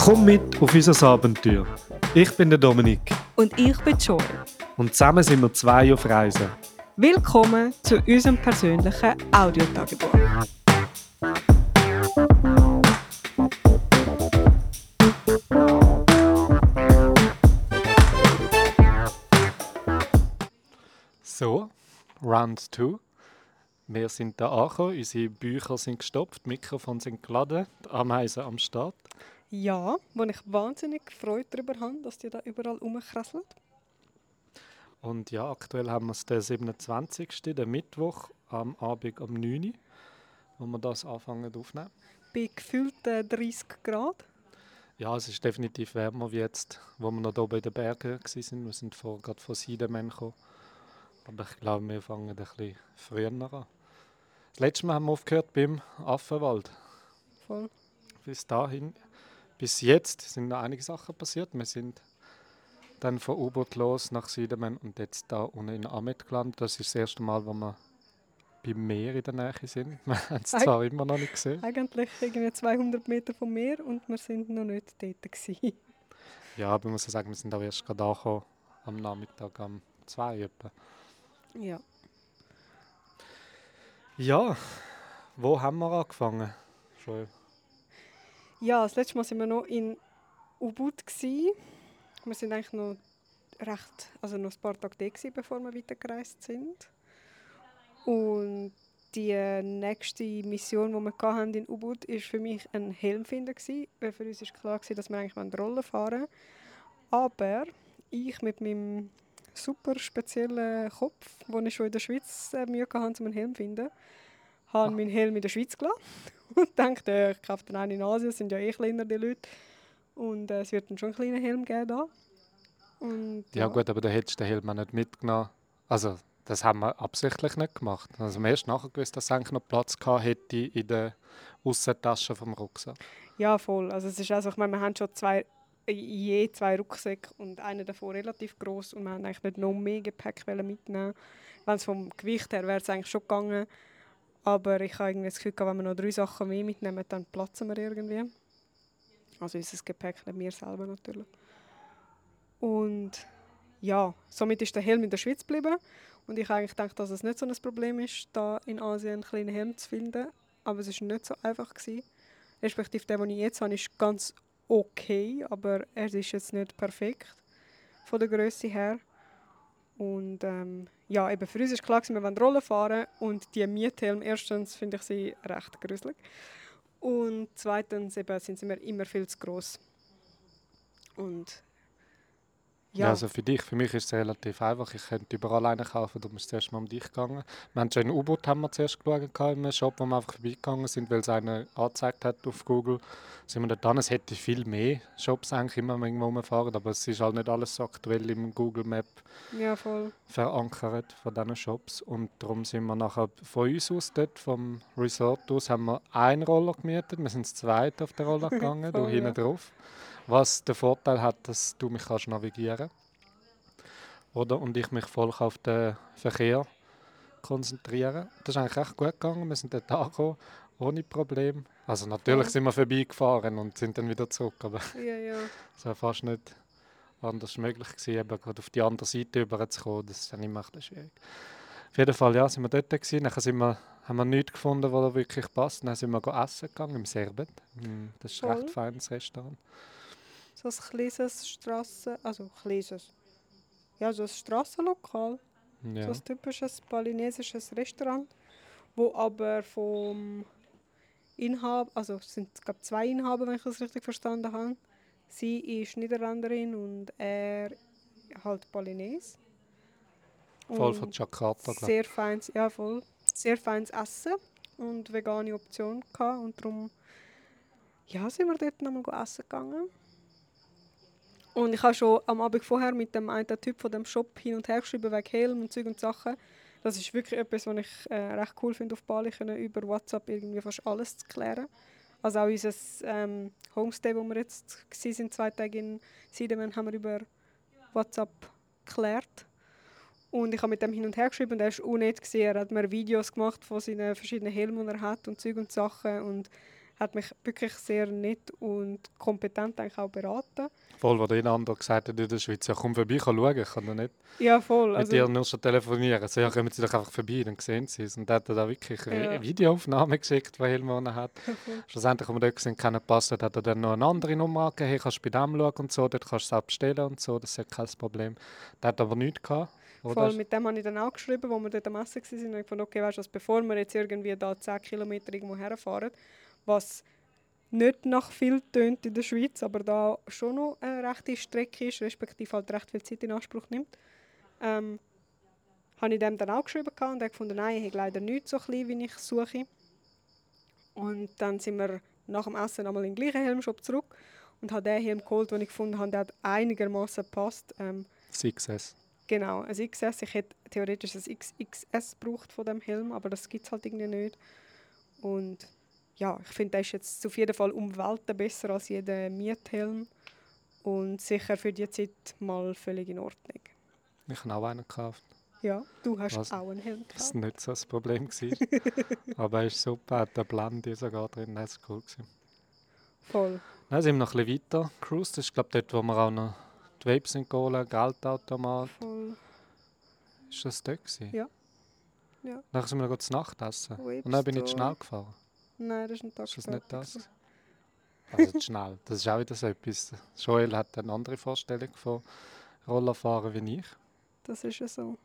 Komm mit auf unser Abenteuer. Ich bin der Dominik Und ich bin Joy. und zusammen sind wir zwei auf Reisen. Willkommen zu unserem persönlichen Audiotagebuch. Round 2. Wir sind da angekommen, unsere Bücher sind gestopft, Mikrofone sind geladen, die Ameisen am Start. Ja, wo ich wahnsinnig Freude darüber habe, dass die da überall rumkrasselt. Und ja, aktuell haben wir es den 27. den Mittwoch am Abend um 9 Uhr, wo wir das anfangen aufnehmen. Bei gefühlten 30 Grad. Ja, es ist definitiv wärmer wie jetzt, wo wir noch oben in den Bergen waren. Wir sind vor, gerade von Siedemann gekommen. Aber ich glaube, wir fangen ein bisschen früher an. Das letzte Mal haben wir aufgehört beim Affenwald. Voll. Bis dahin, bis jetzt sind noch einige Sachen passiert. Wir sind dann von U-Boot los nach Siedemann und jetzt da unten in Amet gelandet. Das ist das erste Mal, wo wir beim Meer in der Nähe sind. Wir haben es Eig- zwar immer noch nicht gesehen. Eigentlich irgendwie 200 Meter vom Meer und wir sind noch nicht dort. Gewesen. Ja, aber ich muss sagen, wir sind auch erst gerade angekommen, am Nachmittag um 2 etwa. Ja. Ja, wo haben wir angefangen? Schon. ja, das letzte Mal waren wir noch in Ubud. Gewesen. Wir sind eigentlich noch recht, also noch ein paar Tage da, gewesen, bevor wir weitergereist sind. Und die nächste Mission, die wir hatten in Ubud, war für mich ein Helmfinder. gewesen, Weil für uns war klar, gewesen, dass wir eigentlich Rollen fahren wollen. Aber ich mit meinem super speziellen Kopf, den ich schon in der Schweiz äh, Mühe hatte, um einen Helm zu finden, habe Ah. meinen Helm in der Schweiz gelassen und dachte, äh, ich kaufe den einen in Asien, das sind ja eh kleiner, die Leute. Und äh, es wird dann schon einen kleinen Helm geben da. Und, Ja, gut, aber da hättest du den Helm auch nicht mitgenommen. Also, das haben wir absichtlich nicht gemacht. Also, wir haben erst nachher gewusst, dass es eigentlich noch Platz gehabt hätte in der Aussentasche vom Rucksack. Ja, voll. Also es ist also, ich meine, wir haben schon zwei, je zwei Rucksäcke und einer davon relativ groß und wir haben eigentlich nicht noch mehr Gepäck mitnehmen. Wenn es vom Gewicht her wäre es eigentlich schon gegangen, aber ich habe irgendwie das Gefühl, wenn wir noch drei Sachen mehr mitnehmen, dann platzen wir irgendwie. Also unser Gepäck, nicht wir selber natürlich. Und ja, somit ist der Helm in der Schweiz geblieben und ich eigentlich gedacht, dass es nicht so ein Problem ist, da in Asien einen kleinen Helm zu finden, aber es ist nicht so einfach gewesen. Respektive der, den ich jetzt habe, ist ganz okay, aber er ist jetzt nicht perfekt von der Größe her. Und ähm, ja, eben für uns ist klar, wir wollen Rollen fahren und die Miethelm, erstens finde ich sie recht gruselig und zweitens eben, sind sie mir immer viel zu groß. Und Ja. ja, also für dich, für mich ist es relativ einfach. Ich könnte überall einen kaufen, darum ist es zuerst mal um dich gegangen. Wir haben schon in U-Boot haben wir zuerst geschaut in einem Shop, wo wir einfach vorbeigegangen sind, weil es einer angezeigt hat auf Google. Sind wir dort dran. Es hätte viel mehr Shops eigentlich immer irgendwo rumfahren, aber es ist halt nicht alles so aktuell im Google Map ja verankert von diesen Shops. Und darum sind wir nachher von uns aus dort, vom Resort aus, haben wir einen Roller gemietet. Wir sind zu zweit auf den Roller gegangen, du Voll, hinten ja. drauf. Was den Vorteil hat, dass du mich kannst navigieren oder Und ich mich voll auf den Verkehr konzentrieren. Das ist eigentlich recht gut gegangen. Wir sind dort angekommen, ohne Problem. Also natürlich sind wir vorbeigefahren und sind dann wieder zurück, aber Ja, ja. es wäre fast nicht anders möglich gewesen, eben gerade auf die andere Seite überzukommen. Das ist dann immer ein schwierig. Auf jeden Fall, ja, sind wir dort gewesen. Nachher sind wir, haben wir nichts gefunden, was wirklich passt. Dann sind wir essen gegangen im Serbet. Das ist ein recht feines Restaurant. So ein kleines Strassen, also kleines, ja, so ein Strassenlokal. Ja. So ein typisches balinesisches Restaurant, wo aber vom Inhaber, also es sind glaub, zwei Inhaber, wenn ich das richtig verstanden habe. Sie ist Niederländerin und er halt Balinese. Voll von Jakarta, glaube sehr feines, ja voll, sehr feines Essen und vegane Option gehabt und darum ja, sind wir dort nochmal essen gegangen. Und ich habe schon am Abend vorher mit dem einen Typ von dem Shop hin und her geschrieben wegen Helm und Zeug und Sachen. Das ist wirklich etwas, was ich äh, recht cool finde auf Bali, können über WhatsApp irgendwie fast alles zu klären. Also auch unser ähm, Homestay, wo wir jetzt waren, zwei Tage in Siedemann, haben wir über WhatsApp geklärt. Und ich habe mit dem hin und her geschrieben und er war auch nett. Gewesen. Er hat mir Videos gemacht von seinen verschiedenen Helmen, die er hat und Zeug und Sachen. Und hat mich wirklich sehr nett und kompetent eigentlich auch beraten. Voll, wo der andere gesagt hat in der Schweiz, ja komm vorbei, ich kann schauen, ich kann doch nicht Ja, voll. mit Also, dir nur schon telefonieren. So, ja, kommen Sie doch einfach vorbei, dann sehen Sie es. Und er hat da wirklich Ja. eine Videoaufnahme geschickt, die Helmone hat. Schlussendlich, als wir dort sind, keiner gepasst hat, hat er dann noch eine andere Nummer angegeben, hey, kannst du bei dem schauen und so, dort kannst du es auch bestellen und so, das ist ja kein Problem. Der hat aber nichts gehabt. Oder? Voll, mit dem habe ich dann auch geschrieben, wo wir dort am Essen waren. Und ich fand, okay, weißt du, was, bevor wir jetzt irgendwie da 10 Kilometer irgendwo herfahren, was nicht nach viel tönt in der Schweiz, aber da schon noch eine rechte Strecke ist, respektive halt recht viel Zeit in Anspruch nimmt, ähm, habe ich dem dann auch geschrieben und er gefunden, nein, ich habe leider nicht so klein, wie ich suche. Und dann sind wir nach dem Essen einmal in den gleichen Helmshop zurück und habe den Helm geholt, den ich gefunden habe, der hat einigermaßen gepasst. Ähm, Success. Genau, ein XS. Ich hätte theoretisch ein XXS gebraucht von dem Helm, aber das gibt es halt irgendwie nicht. Und ja, ich finde, der ist jetzt auf jeden Fall um Welten besser als jeder Miethelm. Und sicher für die Zeit mal völlig in Ordnung. Ich habe auch einen gekauft. Ja, du hast Was? auch einen Helm Das gekauft. war nicht so das Problem. aber er ist super, hat eine Blende sogar drin, das war cool. Gewesen. Voll. Dann sind wir noch ein bisschen weiter gecruised. Das ist glaube dort, wo wir auch noch die Vapes sind geholt, Geldautomat. Voll. Ist das dort gewesen? Ja. Ja. Dann sind wir noch zu Nacht essen. Und dann bin ich schnell gefahren. Nein, das ist ein Tag Ist das nicht das? gewesen. Also zu schnell. Das ist auch wieder so etwas. Joel hat eine andere Vorstellung von Rollerfahren wie ich. Das ist ja so.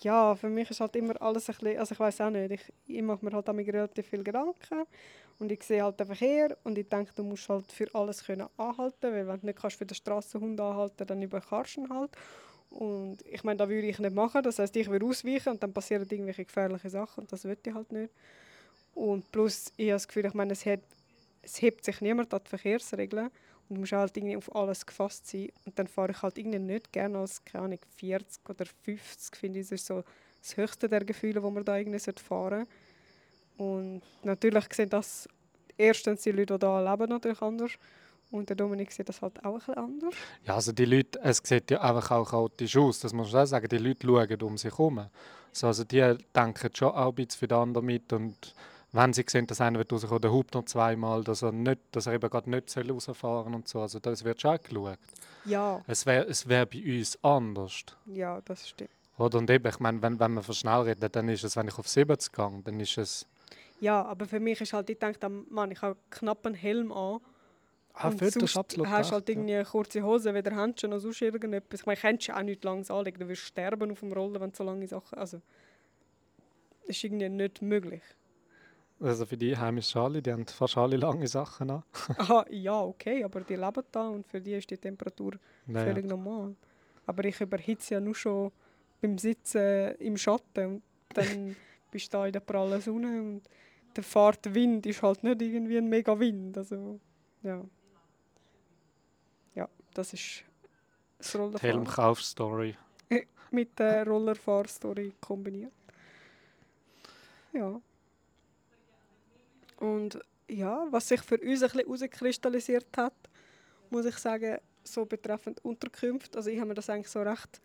Ja, für mich ist halt immer alles ein bisschen, also ich weiß auch nicht, ich, ich mache mir halt damit relativ viel Gedanken und ich sehe halt den Verkehr und ich denke, du musst halt für alles können anhalten, weil wenn du nicht kannst für den Strassenhund anhalten, dann überkarst du ihn halt. Und ich meine, das würde ich nicht machen, das heißt, ich würde ausweichen und dann passieren irgendwelche gefährliche Sachen und das will ich halt nicht. Und plus, ich habe das Gefühl, ich meine, es, hat, es hebt sich niemand an die Verkehrsregeln und du musst halt irgendwie auf alles gefasst sein. Und dann fahre ich halt irgendwie nicht gerne als, keine Ahnung, 40 oder 50, finde ich, das ist so das höchste der Gefühle, wo man da irgendwie fahren sollte. Und natürlich sehen das erstens die Leute, die hier leben, natürlich anders. Und der Dominik sieht das halt auch ein anders. Ja, also die Leute, es sieht ja einfach auch chaotisch aus, das muss man auch sagen. Die Leute schauen um sich herum. So, also die denken schon auch ein bisschen für den anderen mit und wenn sie sehen, dass einer wird rauskommen, der hupt noch zweimal, dass er, nicht, dass er eben gerade nicht soll rausfahren und so. Also das wird schon auch geschaut. Ja, Es wäre es wär bei uns anders. ja, das stimmt. Oder? Und eben, ich meine, wenn, wenn man von schnell redet, dann ist es, wenn ich auf 70 gehe, dann ist es... Ja, aber für mich ist halt, ich denke, Mann, ich habe knapp einen Helm an. Ah, und für sonst absolut hast recht, halt ja. irgendwie eine kurze Hose, weder Handschuhe noch sonst irgendetwas. Ich meine, kannst du auch nicht langes anlegen, du wirst sterben auf dem Rollen, wenn du so lange Sachen... Also, das ist irgendwie nicht möglich. Also für die heimischen alle, die haben fast alle lange Sachen an. Aha, ja, okay, aber die leben da und für die ist die Temperatur Naja. völlig normal. Aber ich überhitze ja nur schon beim Sitzen im Schatten und dann bist du da in der prallen Sonne und der Fahrtwind ist halt nicht irgendwie ein mega Wind. Also, ja. Ja, das ist das Rollerfahren Helmkaufstory. mit der Rollerfahrstory kombiniert. Ja. Und ja, was sich für uns ein bisschen herauskristallisiert hat, muss ich sagen, so betreffend Unterkünfte. Also ich habe mir das eigentlich so recht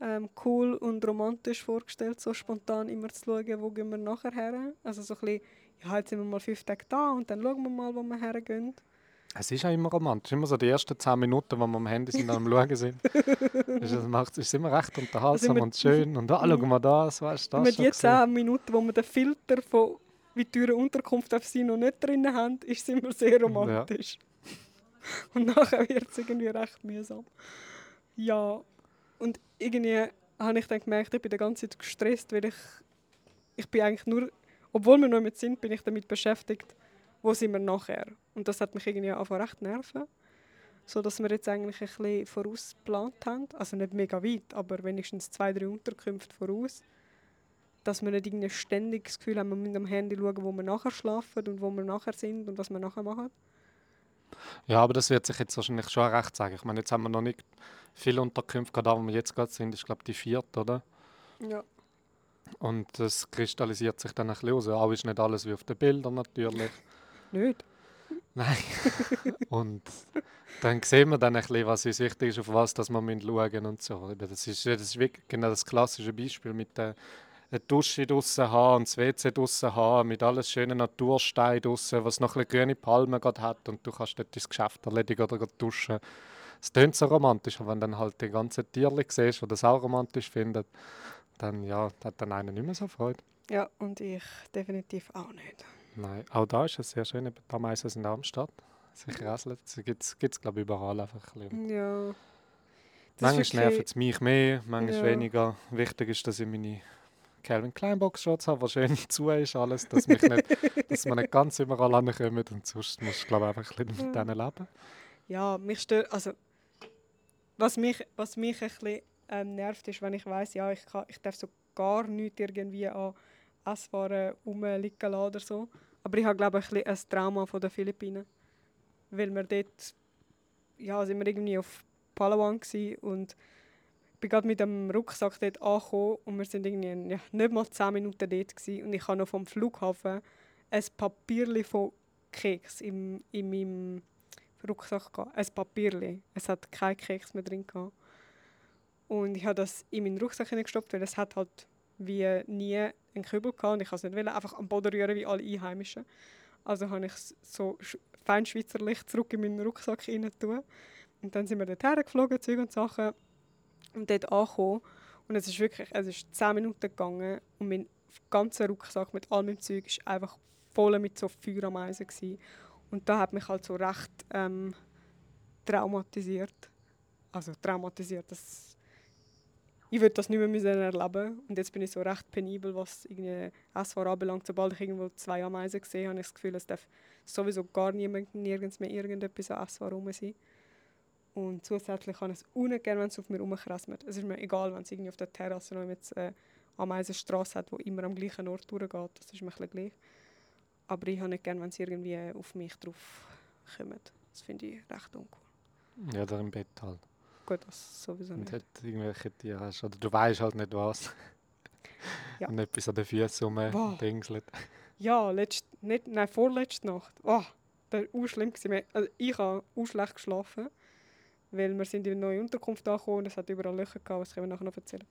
ähm, cool und romantisch vorgestellt, so spontan immer zu schauen, wo gehen wir nachher her. Also so ein bisschen, ja, jetzt sind wir mal fünf Tage da und dann schauen wir mal, wo wir hergehen. Es ist auch immer romantisch. Immer so die ersten 10 Minuten, wo wir am Handy sind und am Schauen sind. es macht, ist immer recht unterhaltsam immer- und schön. Und ah, schau mal das, weißt du, das Mit gesehen. 10 Minuten, wo wir den Filter von wie teure Unterkunft auf sie noch nicht drin haben, ist es immer sehr romantisch. Und nachher wird es irgendwie recht mühsam. Ja, und irgendwie habe ich dann gemerkt, ich bin die ganze Zeit gestresst, weil ich, ich bin eigentlich nur, obwohl wir noch mit sind, bin ich damit beschäftigt, wo sind wir nachher. Und das hat mich irgendwie einfach recht nerven. So dass wir jetzt eigentlich ein bisschen vorausgeplant haben. Also nicht mega weit, aber wenigstens zwei, drei Unterkünfte voraus. Dass wir nicht irgendwie ständig das Gefühl haben, wir müssen am Handy schauen, wo wir nachher schlafen und wo wir nachher sind und was wir nachher machen. Ja, aber das wird sich jetzt wahrscheinlich schon recht sagen. Ich meine, jetzt haben wir noch nicht viele Unterkünfte, gerade da, wo wir jetzt gerade sind, ist glaube ich die vierte, oder? Ja. Und das kristallisiert sich dann ein bisschen raus. Auch ist nicht alles wie auf den Bildern natürlich. Nicht? Nein. und dann sehen wir dann ein bisschen, was uns wichtig ist, auf was dass wir schauen müssen und so. Das ist, das ist wirklich genau das klassische Beispiel mit der eine Dusche draussen haben und das WC draussen haben, mit alles schönen Naturstein draussen, was noch ein bisschen grüne Palmen hat und du kannst dort dein Geschäft erledigen oder duschen. Es klingt so romantisch, aber wenn dann halt die ganzen Tiere siehst, die das auch romantisch finden, dann ja, hat dann einer nicht mehr so Freude. Ja, und ich definitiv auch nicht. Nein, auch da ist es sehr schön, die Ameisen sind in Darmstadt. Sich räseln, das gibt es glaube ich überall einfach ein bisschen. Ja. Das manchmal nervt es mich mehr, manchmal ja. weniger. Wichtig ist, dass ich meine Calvin Klein Boxshorts habe, was schön zu ist alles, dass, mich nicht, dass man nicht ganz überall ankommen und sonst muss ich glaube einfach ein bisschen mit denen leben. Ja, mich stört, also was mich, was mich ein bisschen ähm, nervt, ist, wenn ich weiß, ja, ich, kann, ich darf so gar nichts irgendwie an Esswaren rumliegen lassen oder so. Aber ich habe, glaube ich, ein, ein Trauma von den Philippinen. Weil wir dort, ja, sind wir irgendwie auf Palawan und bin gerade mit dem Rucksack dort angekommen und wir sind irgendwie ja, nicht mal 10 Minuten dort gewesen. und ich habe noch vom Flughafen ein Papierli von Keks in, in meinem Rucksack gehabt. Ein Papierli. Es hat kein Keks mehr drin gehabt. Und ich habe das in meinen Rucksack hineingestopft, weil es hat halt wie nie einen Kübel gehabt und ich es nicht einfach am Boden rühren wie alle Einheimischen. Also habe ich es so fein schweizerlich zurück in meinen Rucksack rein tun. Und dann sind wir dort hergeflogen, Zeug und Sachen. Und dort angekommen. Und es ist wirklich, es ist 10 Minuten gegangen und mein ganzer Rucksack mit all meinem Zeug war einfach voll mit so Feuerameisen. Gewesen. Und da hat mich halt so recht ähm, traumatisiert. Also traumatisiert, das ich würde das nicht mehr müssen erleben Und jetzt bin ich so recht penibel, was irgendwie SVR anbelangt. Sobald ich irgendwo zwei Ameisen sehe, habe ich das Gefühl, es darf sowieso gar niemand, nirgends mehr irgendetwas an SVR rum sein. Und zusätzlich kann ich es ungern, wenn es auf mir rumkrasmet. Es ist mir egal, wenn es irgendwie auf der Terrasse noch eine äh, Ameisenstraße hat, die immer am gleichen Ort durchgeht. Das ist mir ein gleich. Aber ich habe nicht gerne, wenn sie irgendwie auf mich drauf kommen. Das finde ich recht uncool. Ja, da im Bett halt. Gut, das sowieso nicht. Und halt irgendwelche Tiere hast. Oder du weißt halt nicht was. Ja. Und etwas an den Füßen rumdingselt. Ja, letzt, nicht, nein, vorletzte Nacht. Oh, das war schlimm. Also ich habe auch schlecht geschlafen, weil wir sind in eine neue Unterkunft angekommen und es hat überall Löcher gehabt, das können wir nachher noch erzählen.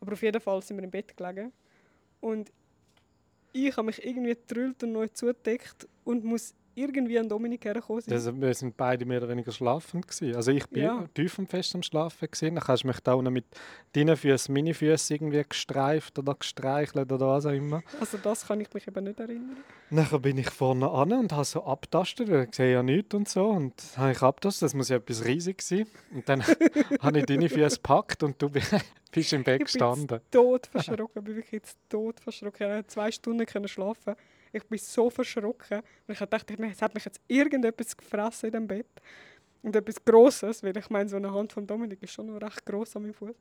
Aber auf jeden Fall sind wir im Bett gelegen und ich habe mich irgendwie getrüllt und neu zugedeckt und muss irgendwie an Dominik hergekommen sind. Also wir sind beide mehr oder weniger schlafend gewesen. Also ich bin ja. tief und fest am Schlafen gewesen. Dann hast du mich da unten mit deinen Füßen, meine Füße irgendwie gestreift oder gestreichelt oder was auch immer. Also das kann ich mich eben nicht erinnern. Nachher bin ich vorne an und habe so abtastet, weil ich sehe ja nichts und so. Und habe ich abtastet, das muss ja etwas riesig sein. Und dann habe ich deine Füße gepackt und du bist im Bett gestanden. Ich bin tot verschrocken, ich bin wirklich tot verschrocken. Ich konnte zwei Stunden schlafen. Ich bin so verschrocken. Und ich dachte, es hat mich jetzt irgendetwas gefressen in dem Bett. Und etwas Grosses, weil ich meine, so eine Hand von Dominik ist schon noch recht gross an meinem Fuß.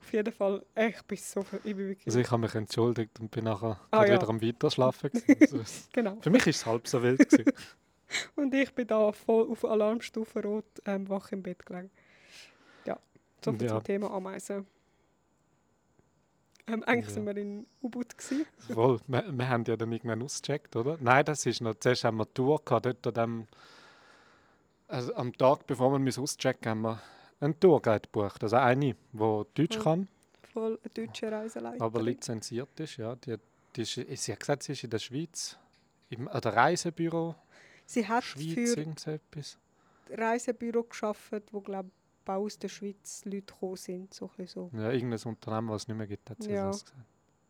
Auf jeden Fall, ich bin so ich bin wirklich Also ich habe mich entschuldigt und bin nachher ah, ja. wieder am Weiterschlafen. Also genau. Für mich war es halb so wild. Und ich bin da voll auf Alarmstufe rot ähm, wach im Bett gelegen. Ja, so viel ja. zum Thema Ameisen. Ähm, eigentlich ja. sind wir in U-Boot. Voll, wir, wir haben ja dann irgendwann ausgecheckt, oder? Nein, das ist noch, zuerst haben wir eine Tour gehabt, dort an dem, also am Tag, bevor wir auschecken haben wir einen Tourguide gebucht, also eine, die Deutsch voll, kann. Voll eine deutsche Reiseleiterin. Aber lizenziert ist, ja. Die, die ist, sie hat gesagt, sie ist in der Schweiz, im an der Reisebüro sie hat Schweiz, für irgendetwas. Reisebüro geschafft, wo glaube aus der Schweiz Leute gekommen sind. So so. Ja, irgendein Unternehmen, das es nicht mehr gibt, hat sie ja. gesagt.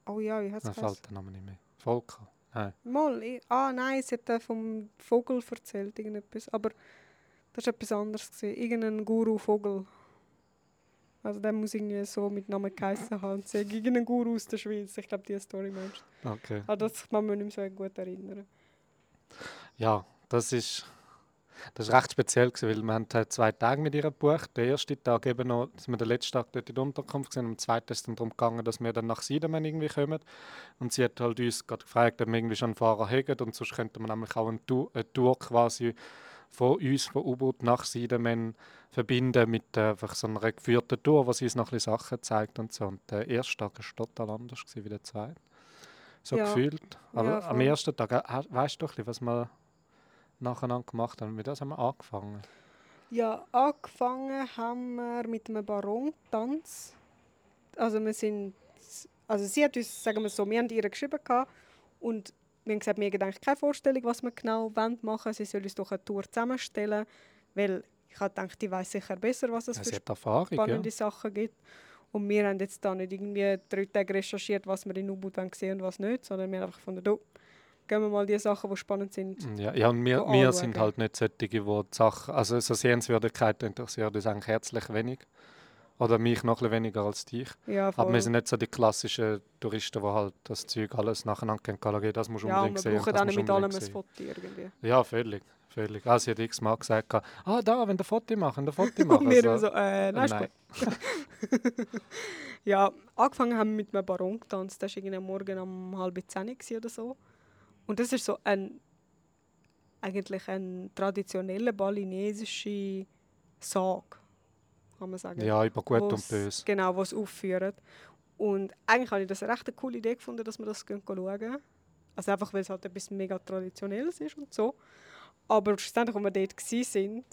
Oh ja, wie heißt es? Fällt der Name nicht mehr. Volker? Nein. Mal, ich, ah nein, sie hat vom Vogel erzählt, irgendetwas. Aber das war etwas anderes. Gewesen. Irgendein Guru-Vogel. Also der muss irgendwie so mit Namen geheissen haben. Sie irgendein Guru aus der Schweiz. Ich glaube, diese Story meinst. Okay. Aber das kann man nicht mehr so gut erinnern. Ja, das ist das war recht speziell, weil wir haben halt zwei Tage mit ihr gebucht. Der erste Tag eben noch, dass wir den letzten Tag dort in der Unterkunft sind. Am zweiten ist es dann darum gegangen, dass wir dann nach Siedemann irgendwie kommen. Und sie hat halt uns gerade gefragt, ob wir irgendwie schon einen Fahrer haben. Und sonst könnte man nämlich auch eine Tour, eine Tour quasi von uns, von U-Boot nach Siedemann verbinden mit äh, einfach so einer geführten Tour, wo sie uns noch ein Sachen zeigt und so. Und der erste Tag war total anders wie der zweite. So ja. gefühlt. Aber ja, am ersten Tag, äh, weißt du doch, was man nacheinander gemacht haben. Mit das haben wir angefangen. Ja, angefangen haben wir mit einem Barontanz. Also wir sind, also sie hat uns, sagen wir so, wir haben ihr geschrieben gehabt und wir haben gesagt, wir haben eigentlich keine Vorstellung, was wir genau machen wollen. Sie soll uns doch eine Tour zusammenstellen, weil ich habe gedacht, die weiß sicher besser, was es Ja, für Erfahrung, spannende ja. Sachen gibt. Und wir haben jetzt da nicht irgendwie drei Tage recherchiert, was wir in Ubud sehen und was nicht, sondern wir haben einfach gefunden, «Du, gehen wir mal die Sachen, die spannend sind. Ja, ja und wir, wir sind halt nicht solche, die die Sachen, also so Sehenswürdigkeit interessiert uns eigentlich herzlich wenig. Oder mich noch ein weniger als dich. Ja, Aber wir sind nicht so die klassischen Touristen, die halt das Zeug alles nacheinander gehen, das musst du ja, unbedingt wir sehen. brauchen das auch nicht musst mit allem ein Foto irgendwie. Ja, völlig. völlig. Ah, sie hat x-mal gesagt, ah, da, wenn der Foto machen, der Foto machen. Und wir so. immer so, äh, nein, ist Nein. ja, angefangen haben wir mit einem Barontanz. Das war irgendwie am Morgen um halb zehn oder so. Und das ist so ein, eigentlich ein traditioneller balinesischer Sarg, kann man sagen. Ja, über gut und böse. Genau, was aufführen. Und eigentlich habe ich das eine recht coole Idee gefunden, dass wir das schauen. Also einfach, weil es halt etwas mega Traditionelles ist und so. Aber schlussendlich, als wir dort waren,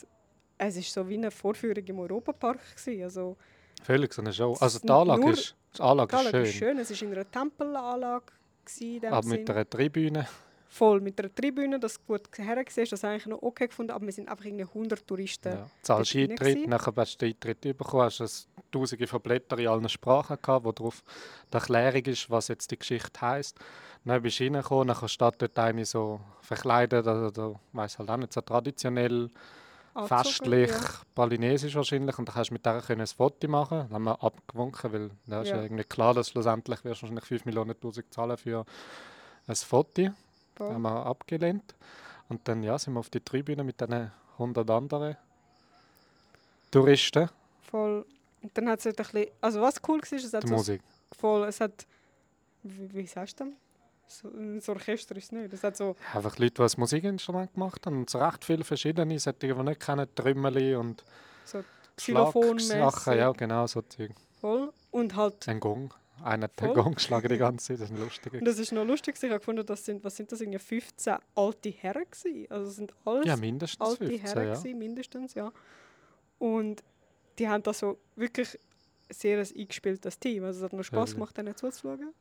es war so wie eine Vorführung im Europapark. Gewesen. Also, Völlig so eine Show. Also die Nur- Anlage ist, die Anlage die ist Anlage schön, ist schön. Es war in einer Tempelanlage. Gewesen aber Sinn. mit einer Tribüne. Voll mit einer Tribüne, das gut hergesehen das habe ich noch okay gefunden. Aber wir sind einfach irgendwie 100 Touristen. Ja. Zahlst Eintritt, nachher hast du den Eintritt bekommen, hast es tausende von Blättern in allen Sprachen gehabt, wo drauf die Erklärung ist, was jetzt die Geschichte heisst. Dann bist du reingekommen, nachher steht dort eine so verkleidet, oder, oder weiss halt auch nicht, so traditionell, festlich, ja. balinesisch wahrscheinlich, und dann kannst du mit der können ein Foto machen. Dann haben wir abgewunken, weil da ist ja. Ja. irgendwie klar, dass schlussendlich wirst du wahrscheinlich 5 Millionen Tausend zahlen für ein Foto. Voll. haben wir abgelehnt. Und dann ja, sind wir auf die Tribüne mit diesen 100 anderen Touristen. Voll. Und dann hat es halt ein bisschen, also was cool war, ist, es hat Die Musik. voll, es hat, wie, wie sagst du das? So, ein Orchester ist es nicht. Es hat so, Einfach Leute, die ein Musikinstrument gemacht haben. Und so recht viele verschiedene, solche, die nicht kennen, Trümmerli und so Xylophon Sachen. Ja, genau, so Zeug. voll. Und halt, Ein Gong. Einer hat den. Gong geschlagen die ganze Zeit, das ist ein lustiger. und das ist noch lustig, ich habe gefunden, das sind, was sind das, irgendwie 15 alte Herren gewesen. Also sind alles Ja, mindestens alte 15, Herren ja. gewesen, mindestens, ja. Und die haben da so wirklich sehr ein eingespieltes Team. Also es hat noch Spaß gemacht, denen zuzuschauen.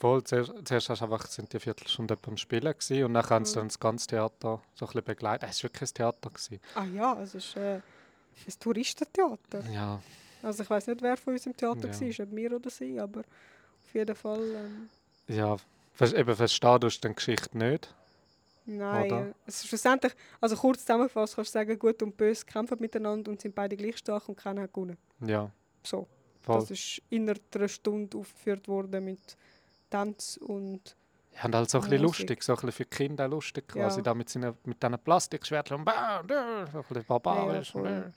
Voll, zuerst, zuerst hast einfach, sind die Viertelstunde beim Spielen gewesen, und dann haben sie Mhm. dann das ganze Theater so ein bisschen begleitet. Es war wirklich ein Theater. Gewesen. Ah ja, es ist äh, ein Touristentheater. Ja, Also ich weiß nicht, wer von uns im Theater Ja. war, ob wir oder sie, aber auf jeden Fall... Ähm, ja. Eben verstehen tust du die Geschichte nicht. Nein, Oder? es ist schlussendlich, also kurz zusammengefasst kannst du sagen, gut und böse kämpfen miteinander und sind beide gleich stark und keiner hat gewonnen. Ja, So, voll. das ist innerhalb einer Stunde aufgeführt worden mit Tanz und Ja, und halt so ein bisschen Musik. lustig, so ein bisschen für die Kinder lustig quasi, Ja. da mit, seinen, mit diesen Plastikschwertern und dö, so ein bisschen barbarisch. voll. dö.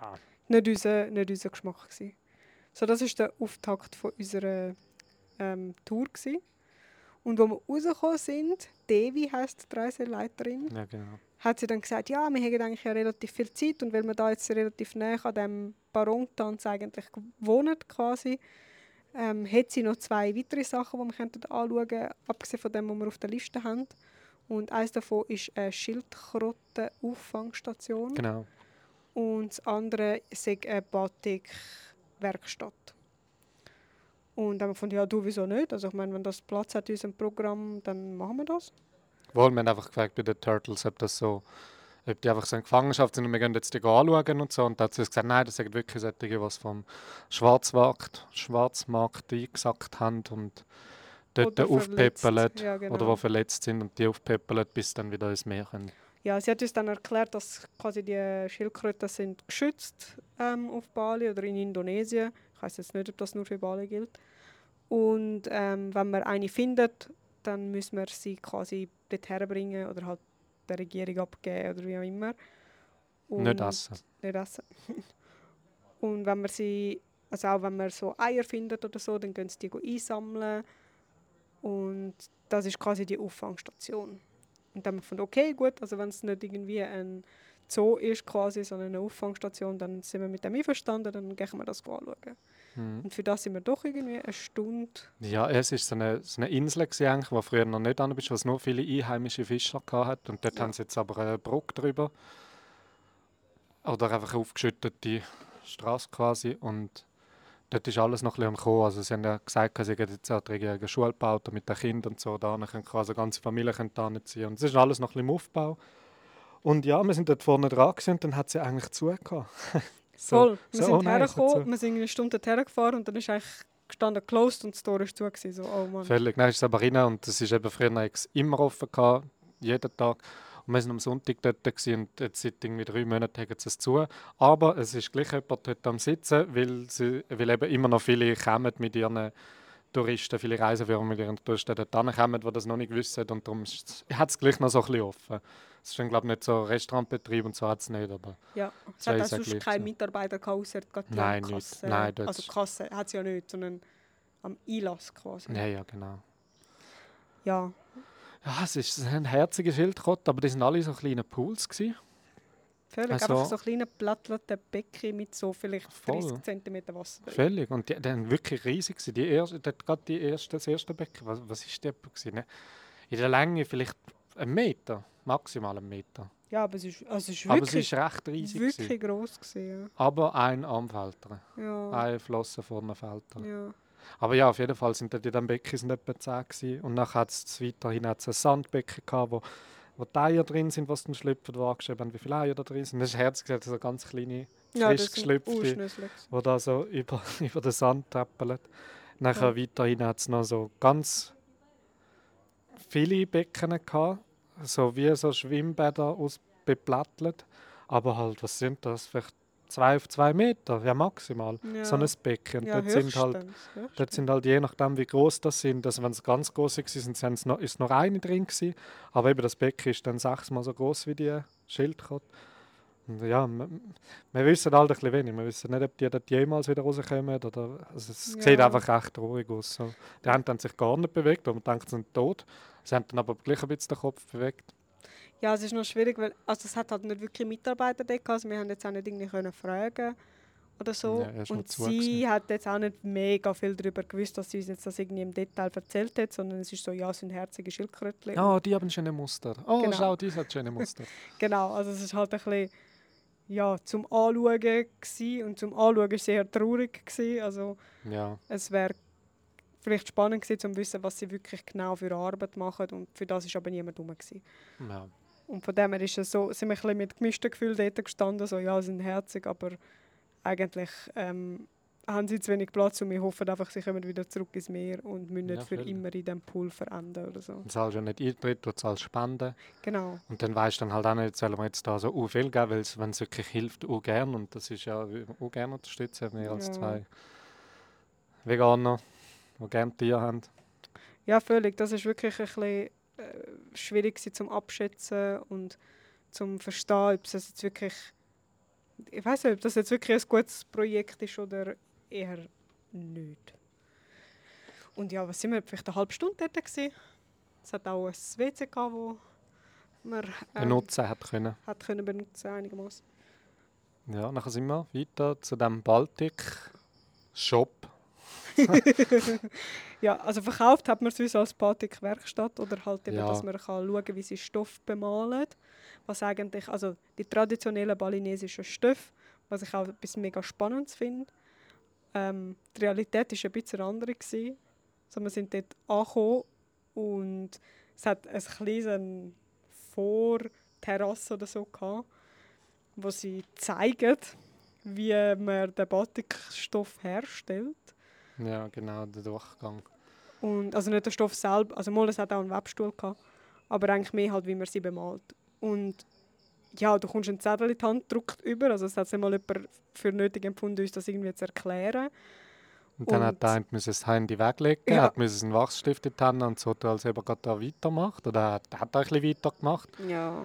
Ja, nicht unser, nicht unser Geschmack. Gewesen. So, das war der Auftakt von unserer ähm, Tour. Gewesen. Und als wir rausgekommen sind, Devi heisst die Reiseleiterin, ja, genau. hat sie dann gesagt, ja, wir haben eigentlich ja relativ viel Zeit und weil wir da jetzt relativ nah an dem Barontanz eigentlich wohnen quasi, ähm, hat sie noch zwei weitere Sachen, die wir könnten anschauen könnten, abgesehen von dem, was wir auf der Liste haben. Und eines davon ist eine Schildkröten-Auffangstation genau. und das andere ist eine Batik-Werkstatt. Und dann haben wir gefunden, ja, du, wieso nicht? Also ich meine, wenn das Platz hat in unserem Programm, dann machen wir das. Wohl, wir haben einfach gefragt bei den Turtles, ob das so, ob die einfach so in Gefangenschaft sind und wir gehen jetzt die anschauen und so. Und da hat sie gesagt, nein, das sind wirklich solche, die was vom Schwarzmarkt, Schwarzmarkt eingesackt haben und dort verletzt. Ja, genau. oder die verletzt sind und die aufpeppeln, bis dann wieder ins Meer können. Ja, sie hat uns dann erklärt, dass quasi die Schildkröten sind geschützt ähm, auf Bali oder in Indonesien. Ich weiß jetzt nicht, ob das nur für Bali gilt. Und ähm, wenn man eine findet, dann müssen wir sie quasi dort herbringen oder halt der Regierung abgeben oder wie auch immer. Nicht essen. Nicht essen. Und wenn man sie, also auch wenn man so Eier findet oder so, dann können sie die einsammeln. Und das ist quasi die Auffangstation. Und dann haben wir gefunden, okay, gut, also wenn es nicht irgendwie ein Zoo ist, quasi, sondern eine Auffangstation, dann sind wir mit dem einverstanden, dann gehen wir das anschauen. Mhm. Und für das sind wir doch irgendwie eine Stunde. Ja, es war so eine, so eine Insel, gewesen, wo früher noch nicht an bist, wo es nur viele einheimische Fischer hatte. Und dort Ja. haben sie jetzt aber eine Brücke drüber. Oder einfach eine aufgeschüttete Straße quasi. Und dort ist alles noch ein bisschen am. Also sie haben ja gesagt, sie haben jetzt auch eine Schule gebaut mit den Kindern und so. Da können eine ganze Familie können da ziehen. Und es ist alles noch ein bisschen im Aufbau. Und ja, wir sind dort vorne dran gewesen, und dann hat sie eigentlich zugehört. so, Voll. Wir so, sind oh hat hergekommen, zu. wir sind eine Stunde hergefahren und dann ist eigentlich gestanden closed und das Tor ist zu. Gewesen. So, oh Mann. Völlig. Nein, ist es aber rein und es ist eben früher immer offen gehabt, jeden Tag. Und wir sind am Sonntag dort und jetzt seit irgendwie drei Monaten haben sie es zu. Aber es ist gleich jemand dort am Sitzen, weil, sie, weil eben immer noch viele kommen mit ihren Touristen, viele Reisefirmen mit ihren Touristen dort kommen, die das noch nicht wissen. Und darum hat es gleich noch so ein bisschen offen. Es ist dann, glaube ich, nicht so Restaurantbetrieb und so hat es nicht, aber Ja, es hat auch sonst gleich keine. Mitarbeiter gehabt, außer die Nein, nicht. Nein, also Kasse hat es ja nicht, sondern am Einlass quasi. ja, ja, genau. Ja, Ja, es ist es sind herzige Schildkröten, aber die sind alle so kleine Pools gewesen. Völlig. Also- Einfach so kleine plattete Becken mit so vielleicht Voll. 30 cm Wasser drin. Völlig. Und die, die haben wirklich riesig. Die erste, gerade die erste, das erste Becken, was, was ist das gewesen? Ne? In der Länge vielleicht einen Meter, maximal einen Meter. Ja, aber es ist, also es ist Aber wirklich, es ist recht riesig wirklich gewesen. gross gewesen, Aber ein Armfälter, ja. Ja, eine Flosse vorne Felter. ja. Aber ja, auf jeden Fall sind in diesem Becken sind etwa 10 gewesen. Und dann hat es weiterhin hat's ein Sandbecken gehabt, wo, wo die Eier drin sind, was dann schlüpfen, wo angeschrieben haben, wie viele Eier da drin sind. Das ist herzig, das so ganz kleine, ja frisch geschlüpfte, Urschnüssel. die da so über, über den Sand tappeln. Nachher Ja. weiterhin hat es noch so ganz viele Becken gehabt, so wie so Schwimmbäder ausbeplättelt. Aber halt, was sind das? Vielleicht zwei auf zwei Meter, ja maximal. Ja. So ein Becken. Und ja, dort sind halt höchstens. Dort sind halt je nachdem, wie groß das sind, also wenn es ganz groß sind, sind's noch, ist noch eine drin gewesen, aber eben das Becken ist dann sechsmal so groß wie die Schildkröte. Und ja, wir, wir wissen halt ein bisschen wenig. Wir wissen nicht, ob die dort jemals wieder rauskommen oder also es Ja. sieht einfach recht traurig aus. So. Die haben dann sich gar nicht bewegt, weil man denkt, sie sind tot. Sie haben dann aber gleich ein bisschen den Kopf bewegt. Ja, es ist noch schwierig, weil also es hat halt nicht wirklich Mitarbeiter gehabt. Also wir haben jetzt auch nicht irgendwie können fragen oder so. Ja, und sie hat jetzt auch nicht mega viel darüber gewusst, dass sie uns jetzt das irgendwie im Detail erzählt hat, sondern es ist so, ja, es sind herzige Schildkrötchen. Oh, die haben schöne Muster. Oh, Genau. schau, die hat schöne Muster. Genau, also es ist halt ein bisschen ja, zum Anschauen gewesen. und zum Anschauen war sehr traurig gewesen. Also ja, es wäre vielleicht spannend gewesen, um zu wissen, was sie wirklich genau für Arbeit machen und für das ist aber niemand rum gewesen. ja. Und von dem her ist es so, sind wir ein bisschen mit gemischten Gefühlen dort gestanden, so ja, sie sind herzig, aber eigentlich ähm, haben sie zu wenig Platz und wir hoffen einfach, sie kommen wieder zurück ins Meer und müssen nicht Ja, für völlig. immer in diesem Pool verenden oder so. Du zahlst ja nicht Eintritt, du zahlst Spenden. Genau, Und dann weißt du dann halt auch nicht, sollen wir jetzt da so uh, viel geben, weil wenn es wirklich hilft, uh, gern. Und das ist ja uh, gern unterstützen, mehr als Ja. zwei Veganer, die gerne Tiere haben. ja völlig, das ist wirklich ein bisschen äh, schwierig gewesen zum Abschätzen und zum Verstehen, ob es jetzt wirklich, ich weiß nicht, ob das jetzt wirklich ein gutes Projekt ist oder eher nicht. Und ja, was sind wir, vielleicht eine halbe Stunde dort gewesen. Es hat auch ein WC gehabt, wo man ähm, benutzen hat können. hat können benutzen einigermaßen. Ja, nachher sind wir weiter zu dem Baltic-Shop. Ja, also verkauft hat man es uns als Batik-Werkstatt oder halt eben, Ja. dass man kann schauen wie sie Stoff bemalen. Was eigentlich, also die traditionellen balinesischen Stoffe, was ich auch etwas mega Spannendes finde. Ähm, die Realität war ein bisschen andere. Gewesen. Also wir sind dort angekommen und es hat ein kleines Vorterrasse oder so gehabt, wo sie zeigen, wie man den Batikstoff herstellt. Ja, genau, der Durchgang. Und, also nicht der Stoff selber, also mal, es hat auch einen Webstuhl gehabt, aber eigentlich mehr halt, wie man sie bemalt. Und ja, du kommst einen Zettel in die Hand gedruckt über, also es hat mal jemand für nötig empfunden, uns das irgendwie zu erklären. Und dann hat Und- der eine müssen das Handy weglegen, Ja. hat müssen einen Wachstift in die Hand und so, als ob er gerade da weitermacht. Oder er hat, er hat auch ein bisschen weitergemacht. Ja.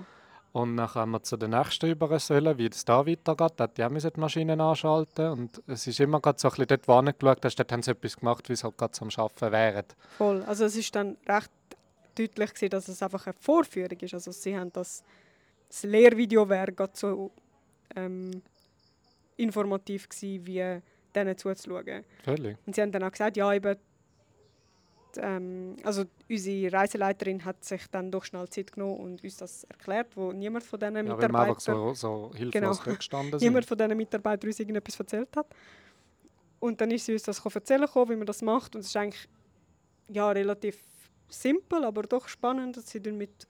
Und dann haben wir zu den nächsten über sollen, wie es da weitergeht. Da die auch die Maschinen anschalten Und es ist immer gerade so ein bisschen dort, wo angeschaut hast, dort haben sie etwas gemacht, wie sie halt gerade am Arbeiten wären. Voll. Also es ist dann recht deutlich gewesen, dass es einfach eine Vorführung ist. Also sie haben das, das Lehrvideo wäre gerade so ähm, informativ gewesen, wie denen zuzuschauen. Völlig. Und sie haben dann auch gesagt, ja, eben, ähm, also unsere Reiseleiterin hat sich dann doch schnell Zeit genommen und uns das erklärt, wo niemand von diesen Ja, Mitarbeitern, einfach so, so hilflos Genau. gestanden sind. niemand von diesen Mitarbeitern uns irgendetwas erzählt hat. Und dann ist sie uns das erzählen gekommen, wie man das macht und es ist eigentlich ja, relativ simpel, aber doch spannend, dass sie dann mit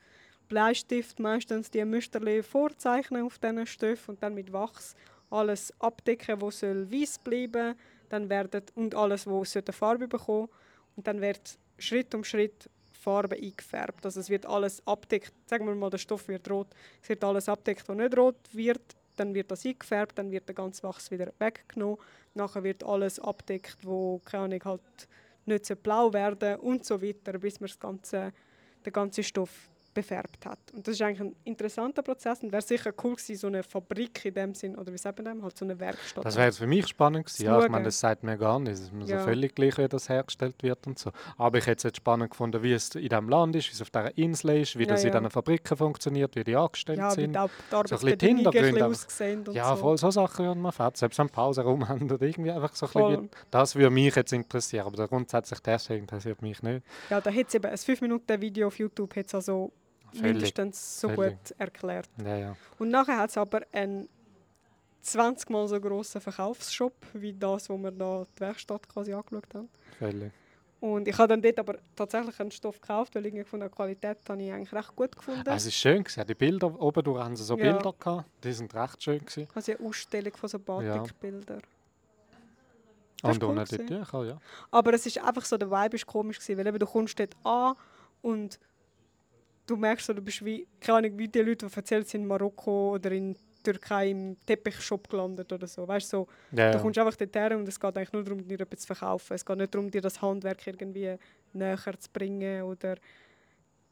Bleistift meistens die Musterli vorzeichnen auf diesen Stoffen und dann mit Wachs alles abdecken, wo soll weiß bleiben, dann werden und alles, wo sollte Farbe bekommen und dann wird Schritt um Schritt Farbe eingefärbt. Also es wird alles abdeckt. Sagen wir mal, der Stoff wird rot, es wird alles abdeckt, was nicht rot wird. Dann wird das eingefärbt, dann wird der ganze Wachs wieder weggenommen. Nachher wird alles abdeckt, wo keine Ahnung, halt nicht so blau werden und so weiter, bis man das ganze, den ganzen Stoff befärbt hat. Und das ist eigentlich ein interessanter Prozess und wäre sicher cool gewesen, so eine Fabrik in dem Sinn, oder wie sagt man dem, halt so eine Werkstatt. Das wäre jetzt für mich spannend gewesen. Ja, ich meine, das sagt mir gar nicht. Es ist mir Ja. so völlig gleich, wie das hergestellt wird und so. Aber ich hätte es jetzt spannend gefunden, wie es in diesem Land ist, wie es auf dieser Insel ist, wie Ja, das in ja. diesen Fabriken funktioniert, wie die angestellt ja, sind. die, Ar- die bisschen die ein Hintergründe. aussehen und Ja, so. voll so Sachen würden mir fett. Selbst am Pausenraum haben oder irgendwie einfach so ein bisschen, Voll. das würde mich jetzt interessieren, aber grundsätzlich das interessiert mich nicht. Ja, da hat es eben ein 5-Minuten-Video auf YouTube hat's also Völlig. mindestens so Völlig. gut erklärt. Ja, ja. Und nachher hat es aber einen 20 Mal so grossen Verkaufsshop wie das, wo wir da die Werkstatt quasi angeschaut haben. Völlig. Und ich habe dann dort aber tatsächlich einen Stoff gekauft, weil ich von der Qualität habe ich eigentlich recht gut gefunden. Ah, Es ist schön gewesen. Die Bilder, oben durch haben sie so Ja. Bilder gehabt. Die sind recht schön gewesen. also eine Ausstellung von so Batikbildern. Das Und cool die. Tücher, ja. Aber es ist einfach so, der Vibe ist komisch gewesen, weil eben du kommst dort an und du merkst so, du bist wie, keine Ahnung, wie die Leute, die erzählt sind in Marokko oder in Türkei im Teppichshop gelandet oder so. Weißt du, so, ja, du kommst einfach dort her und es geht eigentlich nur darum, dir etwas zu verkaufen. Es geht nicht darum, dir das Handwerk irgendwie näher zu bringen oder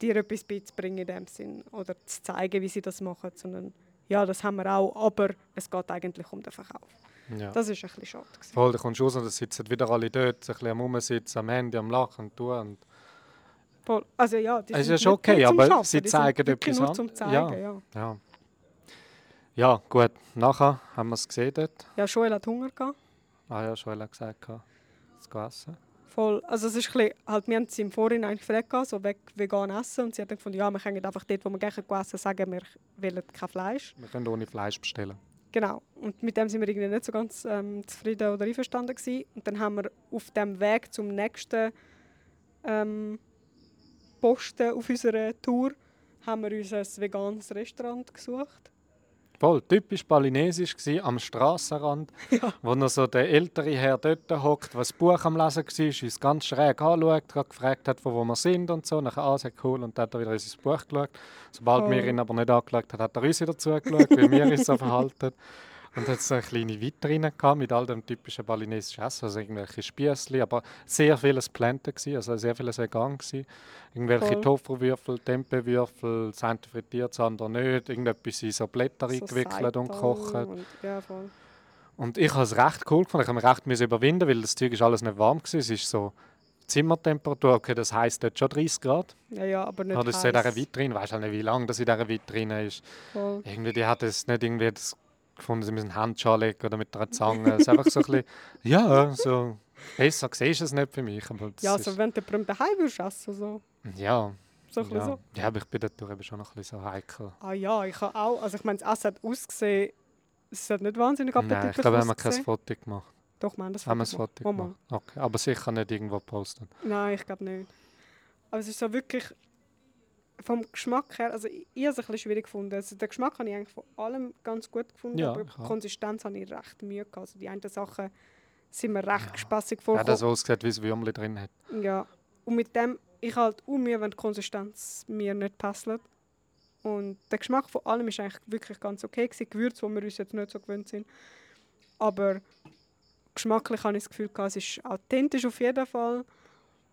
dir etwas beizubringen in dem Sinn oder zu zeigen, wie sie das machen, sondern ja, das haben wir auch, aber es geht eigentlich um den Verkauf. ja. Das ist ein bisschen schade. Gewesen. Voll, da kommst du raus und dann sitzen wieder alle dort, ein bisschen am Rumsitzen, am Handy, am Lachen und tun. Und Voll. Also ja, die Es ist ja okay, aber Schaffen, sie zeigen etwas nur an. zum Zeigen, Ja. ja. ja. Ja, gut. Nachher haben wir es gesehen dort. Ja, Joel hat Hunger gehabt. Ah ja, schon gesagt, gehabt, das zu essen. Voll. Also es ist bisschen, halt, wir haben sie im Vorhinein gefragt, so weg vegan essen. Und sie hat dann gefunden, ja, wir können einfach dort, wo wir gerne essen, sagen, wir wollen kein Fleisch. Wir können ohne Fleisch bestellen. Genau. Und mit dem sind wir irgendwie nicht so ganz ähm, zufrieden oder einverstanden gewesen. Und dann haben wir auf dem Weg zum nächsten ähm, Posten auf unserer Tour haben wir uns ein veganes Restaurant gesucht. Voll, typisch balinesisch gsi am Strassenrand, wo noch so der ältere Herr dort hockt, was Buch am Lesen war, uns ganz schräg anschaut, gefragt hat, von wo wir sind und so. Nachher, ah, sehr cool, und dann hat er wieder in sein Buch geschaut. Sobald Oh. wir ihn aber nicht angeschaut haben, hat er uns wieder zugeschaut, wie wir uns so verhalten. Und hat so eine kleine Vitrine gehabt mit all dem typischen balinesischen Essen, also irgendwelche Spießli, aber sehr vieles Planten gsi, also sehr vieles vegan gsi. Irgendwelche Voll. Tofu-Würfel, Tempeh-Würfel, das eine frittiert, das andere nicht, irgendetwas in so Blätter So eingewickelt und gekocht. Und, ja, voll. Und ich habe es recht cool gefunden. Ich habe mich recht überwinden, weil das Zeug ist alles nicht warm war. Es ist so Zimmertemperatur, okay, das heisst dort schon 30 Grad. Ja, ja, aber nicht Oder ist in dieser. Vitrine, weiß halt nicht, wie lange das in dieser Vitrine ist. Voll. Irgendwie, die hat es nicht irgendwie das gefunden, sie müssen Handschuhe legen oder mit einer Zange. Es ist einfach so ein bisschen, ja, so, besser siehst du es nicht für mich. Aber das Ja, also wenn du daheim würdest essen, so. ja, So ein bisschen ja. so. ja, aber ich bin dort eben schon noch ein bisschen so heikel. Ah ja, ich habe auch, also ich meine, das Essen hat ausgesehen, es hat nicht wahnsinnig appetitlich Nein, ich glaube, wir haben kein. Foto gemacht. Doch, wir haben das Haben wir ein Foto Foto gemacht. gemacht? Okay, aber sicher nicht irgendwo posten. Nein, ich glaube nicht. Aber es ist so wirklich vom Geschmack her, also ich, ich habe es ein bisschen schwierig gefunden. Also den Geschmack habe ich eigentlich von allem ganz gut gefunden, Ja, aber die. Konsistenz habe ich recht Mühe gehabt. Also die einen Sachen sind mir recht Ja. spassig Ja, vorgekommen. das so aussieht, wie es Würmli drin hat. Ja, und mit dem, ich halt auch Mühe, wenn die Konsistenz mir nicht passt. Und der Geschmack von allem ist eigentlich wirklich ganz okay gewesen. Gewürze, die wir uns jetzt nicht so gewöhnt sind. Aber geschmacklich habe ich das Gefühl, gehabt, es ist authentisch auf jeden Fall.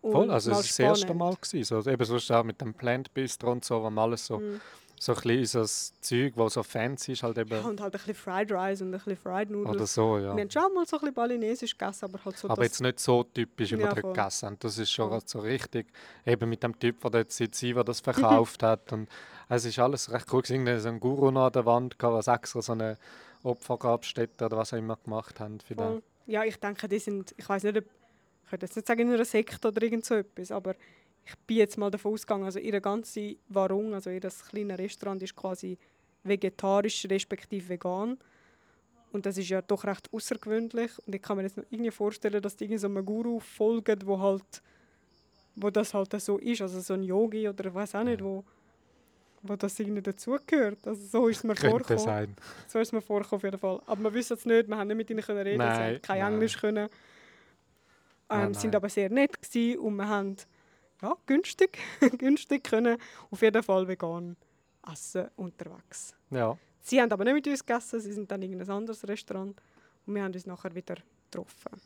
Voll, also es war das erste. Mal. Gewesen, so, eben sonst auch mit dem Plant Bistro und so, wo man alles so, Mhm. so ein bisschen so das Zeug, das so fancy ist, halt eben, Ja, und halt ein bisschen Fried Rice und ein bisschen Fried Nudeln. oder so, ja. Wir haben schon mal so ein bisschen balinesisch gegessen, aber halt so Aber jetzt nicht so typisch, wie wir Ja, dort voll. gegessen haben. Das ist schon Voll. grad so richtig, eben mit dem Typ, der dort sitzt, der das verkauft hat. Und es ist alles recht cool. gewesen. Irgendwie so ein Guru noch an der Wand, gehabt, was extra so eine Opfergrabstätte oder was auch immer gemacht haben. Für den. ja, ich denke, die sind, ich weiß nicht, ob, ich könnte jetzt nicht sagen in einer Sekte oder irgend so etwas, aber ich bin jetzt mal davon ausgegangen, also ihre ganze Warung, also ihr kleine Restaurant ist quasi vegetarisch respektive vegan. Und das ist ja doch recht außergewöhnlich. Und ich kann mir jetzt noch irgendwie vorstellen, dass die irgendwie so einem Guru folgen, wo halt wo das halt so ist, also so ein Yogi oder ich weiß auch nicht, wo, wo das irgendwie dazugehört. Also so ist es mir vorgekommen. sein. So ist es mir vorgekommen auf jeden Fall. Aber wir wissen es nicht, wir haben nicht mit ihnen können reden, sie Nein, haben kein nein. Englisch können. Ähm, Nein, sind aber sehr nett gewesen und wir haben ja, günstig, günstig können auf jeden Fall vegan essen unterwegs. Ja. Sie haben aber nicht mit uns gegessen, sie sind dann in ein anderes Restaurant und wir haben uns nachher wieder getroffen.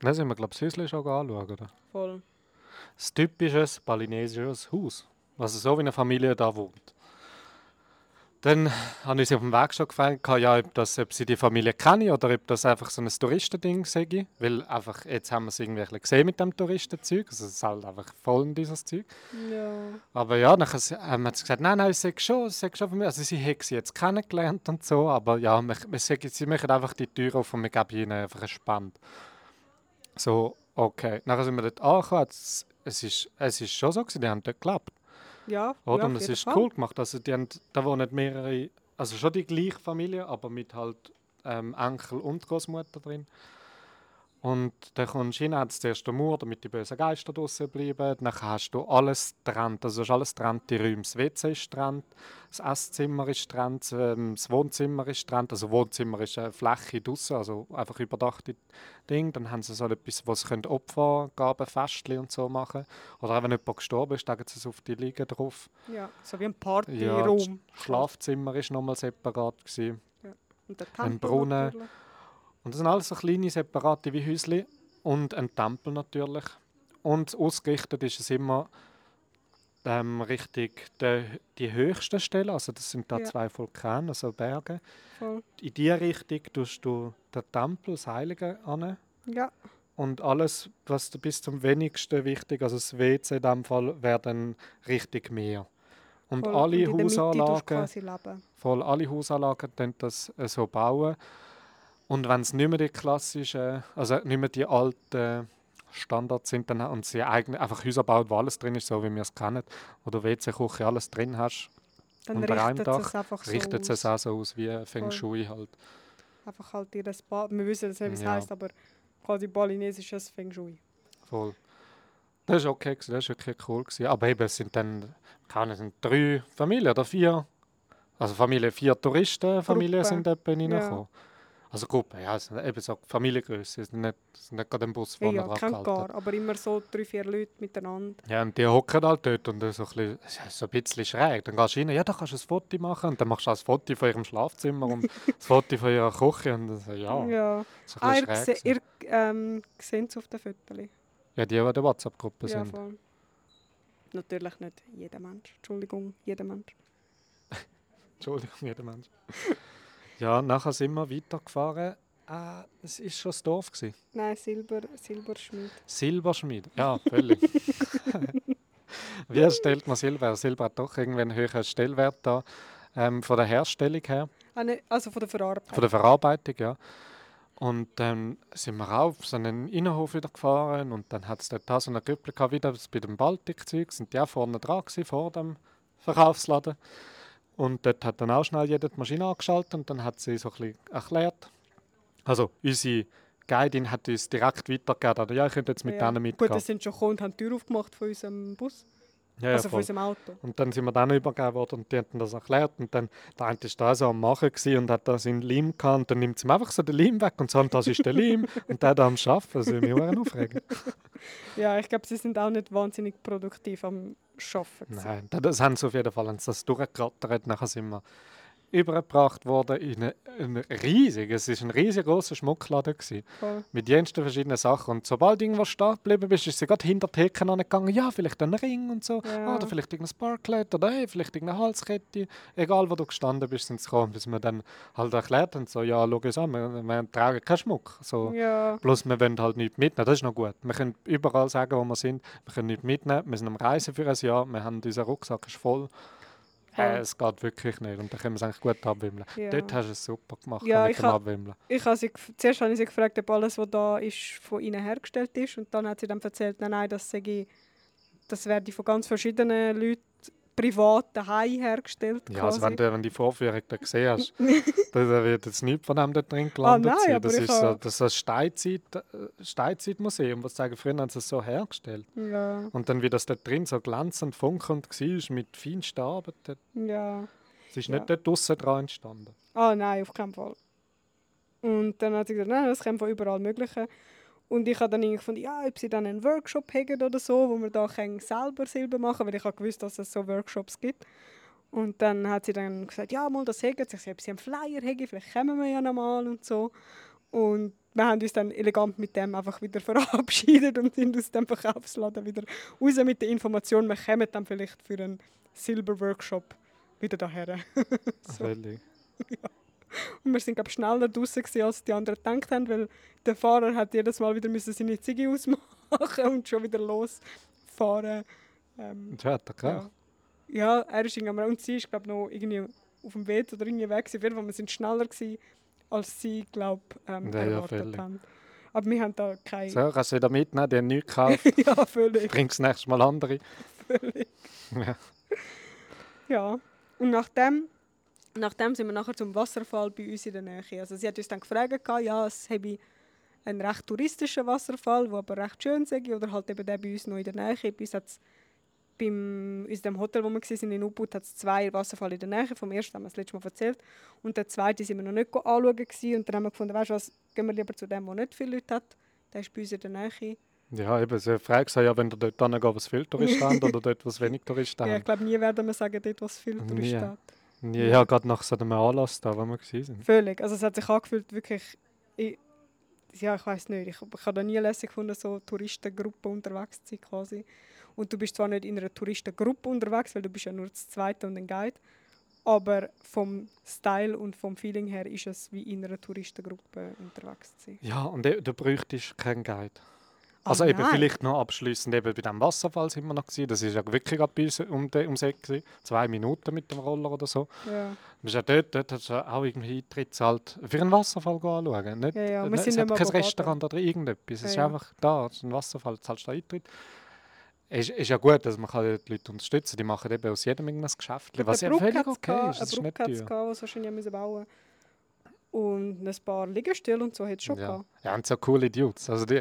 Dann sind wir, glaube ich, das Häuschen schon anschauen, oder? Voll. Das typisches balinesisches Haus. Also so wie eine Familie da wohnt. Dann habe ich sie auf dem Weg schon gefragt, ja, ob, das, ob sie die Familie kennen oder ob das einfach so ein Touristending sei. Weil einfach, jetzt haben wir es irgendwie ein bisschen gesehen mit dem Touristenzeug. Also es ist halt einfach voll in dieses Zeug. Ja. Aber ja, dann haben sie gesagt, nein, nein, ich sage schon, ich schon von mir. Also sie haben sie jetzt kennengelernt und so, aber ja, wir, wir sagen, sie machen einfach die Tür auf und wir geben ihnen einfach einen Spand. So, okay. Dann sind wir dort angekommen. Es, es, ist, es ist schon so, gewesen, die haben dort gelebt. Ja, Oder? ja, und es ist Fall. cool gemacht. Also die haben, da wohnen mehrere, also schon die gleiche Familie, aber mit halt ähm, Enkel und Großmutter drin. Und dann kommst du rein, hat zuerst den Mauer, damit die bösen Geister draußen bleiben. Dann hast du alles getrennt. Also es ist alles getrennte Räume. Das WC ist getrennt, das Esszimmer ist getrennt, ähm, das Wohnzimmer ist getrennt. Also Wohnzimmer ist eine Fläche draußen, also einfach überdachte Ding. Dann haben sie so etwas, wo sie können Opfergaben, Festchen und so machen Oder auch wenn jemand gestorben ist, legen sie es auf die Liege drauf. Ja, so wie ein Ja, Partyraum. das Schlafzimmer war nochmal separat. Gewesen. Und der ein Tempel Brunnen. natürlich. Und das sind alles so kleine, separate wie Häusli und ein Tempel natürlich. Und ausgerichtet ist es immer ähm, richtig die, die höchsten Stellen, also das sind da Ja. zwei Vulkane, also Berge. Voll. In diese Richtung tust du den Tempel, das Heilige, an. Ja, Und alles, was du bis zum wenigsten wichtig, also das WC in diesem Fall, wäre dann richtig Meer. Und voll. alle du Hausanlagen... quasi leben. voll alle Hausanlagen das äh, so bauen. Und wenn es nicht mehr die klassischen, also nicht mehr die alten Standards sind, dann und sie eigene, einfach Häuser bauen, wo alles drin ist, so wie wir es kennen, wo du WC, Küche, alles drin hast, Dann unter einem richtet Dach es einfach so richtet aus. es auch so aus wie Feng. Shui halt. Einfach halt ihr Bad. Wir wissen nicht, wie es Ja. heisst, aber quasi balinesisches Feng Shui. Voll. Das war okay, das war wirklich cool. Gewesen. Aber eben, es sind dann, keine sind drei Familien oder vier, also Familie, vier Touristenfamilien sind etwa Ja. Also Gruppe, ja, es sind eben so Familiengröße, es sind nicht, es nicht gerade ein Bus Ja, vorne ja kennt gehalten. gar, aber immer so drei, vier Leute miteinander. Ja, und die hocken halt dort und so ein bisschen, ist so ein bisschen schräg. Dann gehst du rein, ja, da kannst du ein Foto machen und dann machst du auch ein Foto von ihrem Schlafzimmer und das Foto von ihrer Küche und so, ja, ja. so Ah, ein ihr, bisschen se- schräg. gewesen. ihr ähm, seht es auf den Fotos. Ja, die, die in der WhatsApp-Gruppe Ja, sind. voll. Natürlich nicht jeder Mensch. Entschuldigung, jeder Mensch. Entschuldigung, jeder Mensch. Ja, nachher sind wir weitergefahren. Ah, es war schon das Dorf. Gewesen. Nein, Silber, Silberschmied. Silberschmied. Ja, völlig. Wie stellt man Silber? Silber hat doch irgendwie einen höheren Stellwert da, ähm, von der Herstellung her, Ah, ne, also von der Verarbeitung. von der Verarbeitung, ja. Und dann sind wir auf so einen Innenhof wieder gefahren und dann hat es dort auch so eine Gruppe wieder bei dem Baltikzeug, sind die auch vorne dran gewesen, vor dem Verkaufsladen. Und dort hat dann auch schnell jeder die Maschine angeschaltet und dann hat sie so ein bisschen erklärt. Also unsere Guidin hat uns direkt weitergegeben, ja, ich könnte jetzt mit ja. denen Gut, mitgehen. die sind schon gekommen und haben die Tür aufgemacht von unserem Bus. Ja, ja, also von voll. unserem Auto. Und dann sind wir dann übergeben worden und die haben das erklärt. Und dann, der eine war da so am Machen und hat da seinen Leim gehabt. Und dann nimmt sie ihm einfach so den Leim weg und sagt, das ist der Leim. und der da am Arbeiten. Das würde mich auch aufregen. Ja, ich glaube, sie sind auch nicht wahnsinnig produktiv am Arbeiten. Nein, da- das haben sie auf jeden Fall. Haben sie das durchgerattert. Nachher sind wir übergebracht worden in eine, ein riesig, es war ein riesig grosser Schmuckladen. Gewesen, Voll. mit jensten verschiedenen Sachen. Und sobald irgendwas stehen geblieben bist, ist sie gerade hinter die Theke angegangen. Ja, vielleicht ein Ring und so. Ja. Oder vielleicht irgendein Sparklet oder hey, vielleicht irgendeine Halskette. Egal, wo du gestanden bist, sind sie gekommen, bis wir dann halt erklärt haben, so, ja, schau uns an, wir, wir tragen keinen Schmuck. So. Ja, Bloß wir wollen halt nichts mitnehmen, das ist noch gut. Wir können überall sagen, wo wir sind, wir können nichts mitnehmen, wir sind am Reisen für ein Jahr, wir haben, unser Rucksack ist voll. Äh, es geht wirklich nicht. Und dann können wir es eigentlich gut abwimmeln. Ja. Dort hast du es super gemacht Ja, mit ich dem ha- Abwimmeln. Ich habe sie, zuerst habe ich sie gefragt, ob alles, was da ist, von ihnen hergestellt ist. Und dann hat sie dann erzählt, nein, nein, das, sei, das werde von ganz verschiedenen Leuten privat daheim hergestellt. Ja, also wenn du wenn die Vorführung da gesehen hast, dann wird jetzt nichts von dem da drin gelandet Ah, nein, sein. Das ist so, das ist ein Steinzeit, äh, Steinzeitmuseum, was sagen, früher haben sie es so hergestellt. ja, Und dann, wie das da drin so glänzend funkelnd war, mit feinsten Arbeiten. ja. Es ist Ja. nicht dort draussen dran entstanden. Ah, nein, auf keinen Fall. Und dann hat sie gesagt, nein, das kommt von überall Möglichen. Und ich habe dann irgendwie gefunden, ja, ob sie dann einen Workshop haben oder so, wo wir da selber Silber machen können, weil ich habe gewusst, dass es so Workshops gibt. Und dann hat sie dann gesagt, ja, mal das hegen. Ich ob sie einen Flyer haben, vielleicht kommen wir ja noch mal und so. Und wir haben uns dann elegant mit dem einfach wieder verabschiedet und sind aus dem Verkaufsladen wieder raus mit der Information, wir kommen dann vielleicht für einen Silber-Workshop wieder daher. So. Völlig. Und wir sind glaub, schneller draußen als die anderen gedacht haben, weil der Fahrer hat jedes Mal wieder müssen seine Ziege ausmachen und schon wieder losfahren. Ähm, Und hört er ja. ja. ja, er ist irgendwie, und sie ist glaube noch irgendwie auf dem Weg oder irgendwie weg. Auf jeden Fall, wir sind schneller gewesen, als sie glaube ähm, Ja, ja, erwartet völlig. haben. Aber wir haben da keine. So, kannst du wieder mitnehmen, die haben nichts gekauft. ja, völlig, Bringst nächstes Mal andere. völlig. Ja. Ja. Und nachdem, nachdem sind wir nachher zum Wasserfall bei uns in der Nähe. Also sie hat uns dann gefragt, ja, es habe einen recht touristischen Wasserfall, der aber recht schön sei, oder halt eben der bei uns noch in der Nähe. Bei uns hat's beim, in dem Hotel, wo wir waren, in Ubud, hat es zwei Wasserfälle in der Nähe. Vom ersten haben wir das letzte Mal erzählt. Und der zweite sind wir noch nicht anschauen. Gewesen. Und dann haben wir gefunden, weißt du was, gehen wir lieber zu dem, der nicht viele Leute hat. Der ist bei uns in der Nähe. Ja, eben, sie fragt sich ja, wenn ihr dort hingeht, was viele Touristen haben oder dort, was wenig Touristen Ja, ich haben. glaube, nie werden wir sagen, dort, was viel Nie. Touristen hat. Ja, ja gerade nach so einem Anlass da, wo wir waren. Völlig. Also es hat sich angefühlt, wirklich. Ich, ja, ich weiß nicht. Ich, ich habe da nie lässig gefunden, so Touristengruppen unterwegs zu sein quasi. Und du bist zwar nicht in einer Touristengruppe unterwegs, weil du bist ja nur das Zweite und ein Guide. Aber vom Style und vom Feeling her ist es wie in einer Touristengruppe unterwegs zu sein. Ja, und du bräuchtest keinen Guide. Also eben nein. vielleicht noch abschließend eben bei diesem Wasserfall sind wir noch gewesen. Das ist ja wirklich gerade bei uns um Eck gewesen. Zwei Minuten mit dem Roller oder so. Ja. Bist ja dort, dort hast du ja auch irgendwie Eintritt zahlt für einen Wasserfall anschauen. Nicht, Ja, ja, wir nicht, sind es hat kein. Restaurant oder irgendetwas. Es ist Ja, ja. einfach da, es ist ein Wasserfall, zahlst du Eintritt. Es ist, ist ja gut, dass man kann die Leute unterstützen Die machen eben aus jedem irgendein Geschäft. Was ja völlig okay ist. Eine Brücke hat es gehabt, die sie wahrscheinlich müssen bauen Und ein paar Liegestühle und so hat es schon Ja. gehabt. ja, und so coole Dudes. Also die,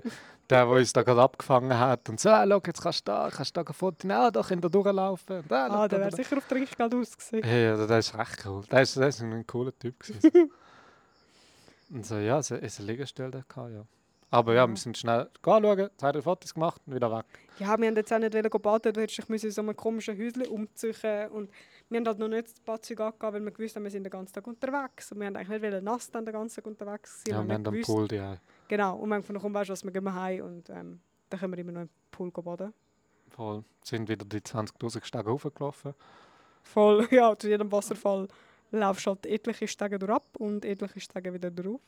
der, der uns da gerade abgefangen hat und so, ah, schau, jetzt kannst du da, kannst du da nehmen, ah, da könnt ihr durchlaufen. Und, ah, Ah, der wäre sicher auf Trinkgeld ausgesehen. Hey, also das ist recht cool. Das ist, das ist ein cooler Typ. gewesen. und so, ja, es es eine Liegestelle da gehabt, ja. Aber ja, Ja. wir sind schnell anschauen, zwei, drei Fotos gemacht und wieder weg. Ja, wir haben jetzt auch nicht baden, du hättest dich müssen in so einem komischen Häuschen umziehen und wir haben halt noch nicht das Badzeug angegeben, weil wir gewusst haben, wir sind den ganzen Tag unterwegs und wir haben eigentlich nicht nass dann den ganzen Tag unterwegs sein. Ja, wir haben am Pool die. Genau, und wir haben gefunden, komm, weißt was, wir gehen heim und ähm, dann können wir immer noch im Pool baden. voll. Sind wieder die 20.000 Stege hochgelaufen. Voll, ja, zu jedem Wasserfall laufst halt etliche Stege durch ab und etliche Stege wieder drauf.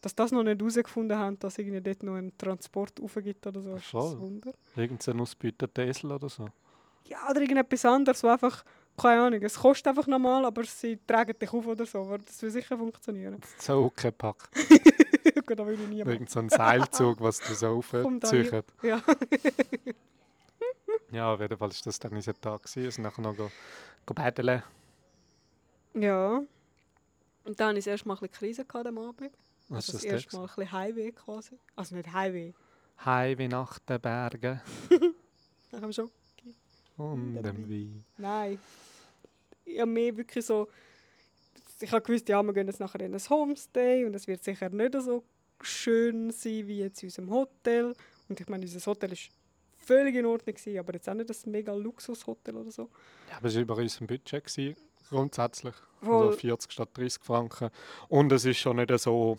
Dass das noch nicht herausgefunden haben, dass irgendwie dort noch ein Transport aufgibt oder so, ist Voll. ein Wunder. Irgendein ausbeuteter Esel oder so. Ja, oder irgendetwas anderes, wo einfach, keine Ahnung, es kostet einfach normal, aber sie tragen dich auf oder so. Aber das will sicher funktionieren. So Huckepack. Gut, das würde ich nie machen. Irgend so ein Seilzug, was du so da aufziehst. Ja. Ja, auf jeden Fall war das dann unser Tag. Wir sind nachher noch go, go baden. ja. Und dann hatte ich erst mal ein Krise am Abend. Was Also das ist das? erste Mal ein bisschen Highway quasi. Also nicht Highway, Highway nach den Bergen nach dem schon. und dem Wein. Nein. Habe mehr wirklich so... Ich habe gewusst, ja, wir gehen jetzt nachher in ein Homestay und es wird sicher nicht so schön sein wie jetzt in unserem Hotel. Und ich meine, unser Hotel ist völlig in Ordnung, gewesen, aber jetzt auch nicht ein mega Luxushotel oder so. Ja, aber es war über unserem Budget, gewesen, grundsätzlich. Voll. Also 40 statt 30 Franken. Und es ist schon nicht so...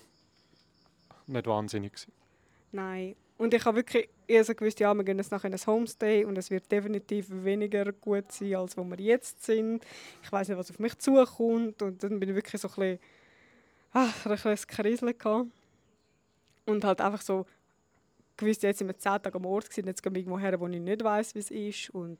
nicht wahnsinnig gewesen. Nein. Und ich habe wirklich eher so gewusst, ja, wir gehen jetzt nachher in ein Homestay und es wird definitiv weniger gut sein, als wo wir jetzt sind. Ich weiß nicht, was auf mich zukommt. Und dann bin ich wirklich so ein bisschen, ach, ein bisschen Kriseln gehabt. Und halt einfach so gewusst, jetzt sind wir zehn Tage am Ort gewesen, jetzt gehen wir irgendwo her, wo ich nicht weiß, wie es ist. Und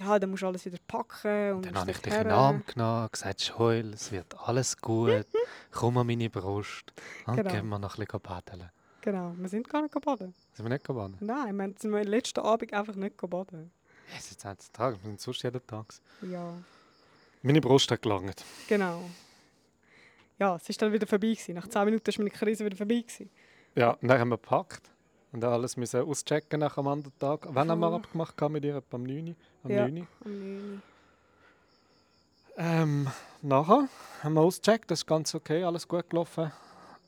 ja, dann musst du alles wieder packen. Und Dann habe ich dich in den her. Arm genommen gesagt, Joel, es wird alles gut. Komm an meine Brust. Und Genau. gehen wir noch ein bisschen baden. Genau, wir sind gar nicht baden. Sind wir nicht baden? Nein, wir sind wir letzten Abend einfach nicht baden. Es ist jetzt ein Tag, wir sind sonst jeden Tag. Ja, Meine Brust hat gelangt. genau. Ja, es war dann wieder vorbei. Gewesen. Nach 10 Minuten war meine Krise wieder vorbei. Gewesen. Ja, und dann haben wir gepackt. Und dann alles müssen auschecken nach am anderen Tag. Wann haben wir Voll. abgemacht gehabt mit ihr? Am 9. Uhr? Am Ja. 9. Uhr. Am 9. Ähm, nachher haben wir ausgecheckt, das ist ganz okay, alles gut gelaufen.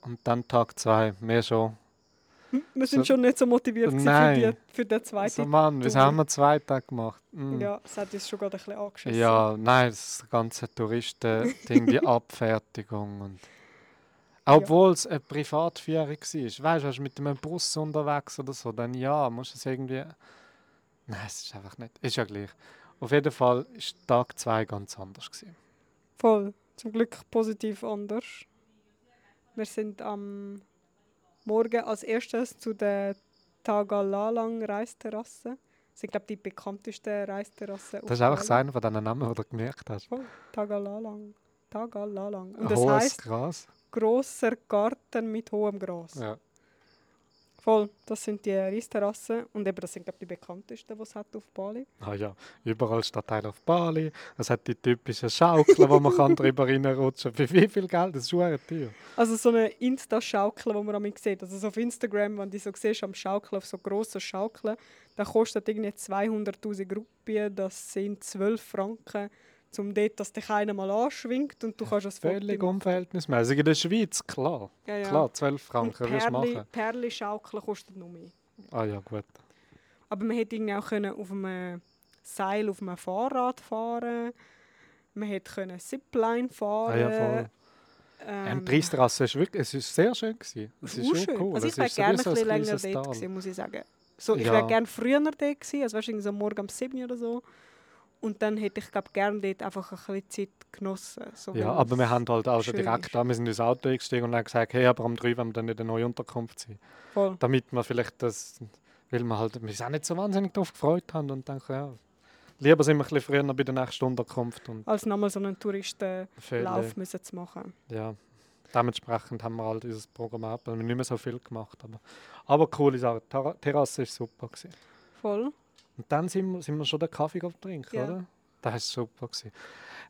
Und dann Tag 2, mehr schon. Wir sind So- schon nicht so motiviert gewesen für, Nein. die, für den zweiten. Also Mann, wieso haben wir zwei Tage gemacht? Mm. Ja, es hat uns schon gerade ein bisschen angeschissen. Ja, nein, das ganze Touristen-Ding, die Abfertigung. Und obwohl es eine Privatführung war. Weißt du, warst du mit einem Bus unterwegs oder so, dann ja, musst du es irgendwie. Nein, es ist einfach nicht. Ist ja gleich. Auf jeden Fall war Tag 2 ganz anders. Gewesen. Voll. Zum Glück positiv anders. Wir sind am Morgen als erstes zu der Tagalalang Reisterrasse. Das sind, glaube ich, die bekanntesten Reisterrassen. Das ist einfach einer von diesen Namen, die du gemerkt hast. Voll. Tagalalang. Tagalalang. Und das hohes heisst Gras. grosser Garten mit hohem Gras. Ja. Voll, das sind die Reisterrassen. Und eben, das sind, glaube ich, die bekanntesten, die es hat auf Bali. Ah ja, überall Stadtteil auf Bali. Es hat die typischen Schaukeln, wo man kann drüber reinrutschen kann. Für wie viel Geld? Das ist teuer. Also so eine Insta-Schaukel, die man damit sieht. Also so auf Instagram, wenn du die so siehst, am Schaukeln, auf so grossen Schaukeln, dann kostet irgendwie 200'000 Rupien, das sind 12 Franken, um dort, dass dich einer mal anschwingt und du kannst das Völlig unverhältnismäßig. In der Schweiz, klar. Ja, ja. Klar, 12 Und Franken Perli, machen. Perli-Schaukeln kostet noch mehr. Ah ja, gut. Aber man hätte irgendwie auch können auf einem Seil auf einem Fahrrad fahren Man hätte können Zipline Ah fahren ja, voll. Ähm, Reisterrasse ist wirklich, es ist sehr schön gewesen. Es ist schön. cool. Also ich wäre gerne ein bisschen länger dort gewesen, muss ich sagen. So, ich Ja. wäre gerne früher dort gewesen, also du, so morgen um 7 Uhr oder so. Und dann hätte ich glaube gerne dort einfach ein bisschen Zeit genossen. So Ja, aber wir haben halt auch schon direkt da, wir sind ins Auto eingestiegen und haben gesagt, hey, aber am 3 wollen wir dann in eine neue Unterkunft sein. Voll. Damit wir vielleicht das, weil wir halt, wir uns auch nicht so wahnsinnig darauf gefreut haben und denken, ja, lieber sind wir ein bisschen früher bei der nächsten Unterkunft und Als nochmal so einen Touristenlauf müssen zu machen. Ja, dementsprechend haben wir halt dieses Programm ab, weil wir nicht mehr so viel gemacht haben. Aber coole Sache, Terrasse war super. Gewesen. Voll. Und dann sind wir, sind wir schon den Kaffee trinken, Ja. oder? Das war super. Gewesen.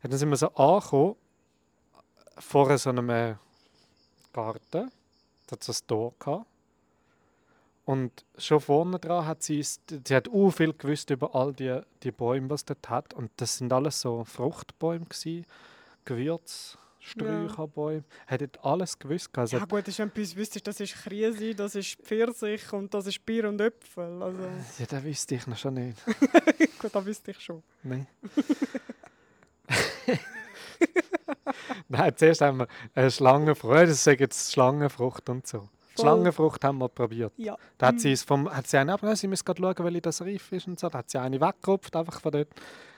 Und dann sind wir so angekommen, vor so einem Garten. Da hat es ein Tor gehabt. Und schon vorne dran hat sie, sie hat auch viel gewusst über all die, die Bäume, was es dort hat. Und das sind alles so Fruchtbäume gewesen, Gewürz, Sträucherbäume. Hat dort alles gewusst. Also Ja gut, ist, wenn du uns wüsstest, das ist Krise, das ist Pfirsich und das ist Bier und Äpfel. Also ja, das wüsste ich noch schon nicht. gut, das wüsste ich schon. Nein. Nein, zuerst haben wir eine Schlangenfrucht, das ist jetzt Schlangenfrucht und so. Voll. Schlangenfrucht haben wir probiert. Ja. Da hat sie, es vom, hat sie eine abgenommen, sie müssen gerade schauen, welche das reif ist und so. Da hat sie eine weggerupft, einfach von dort.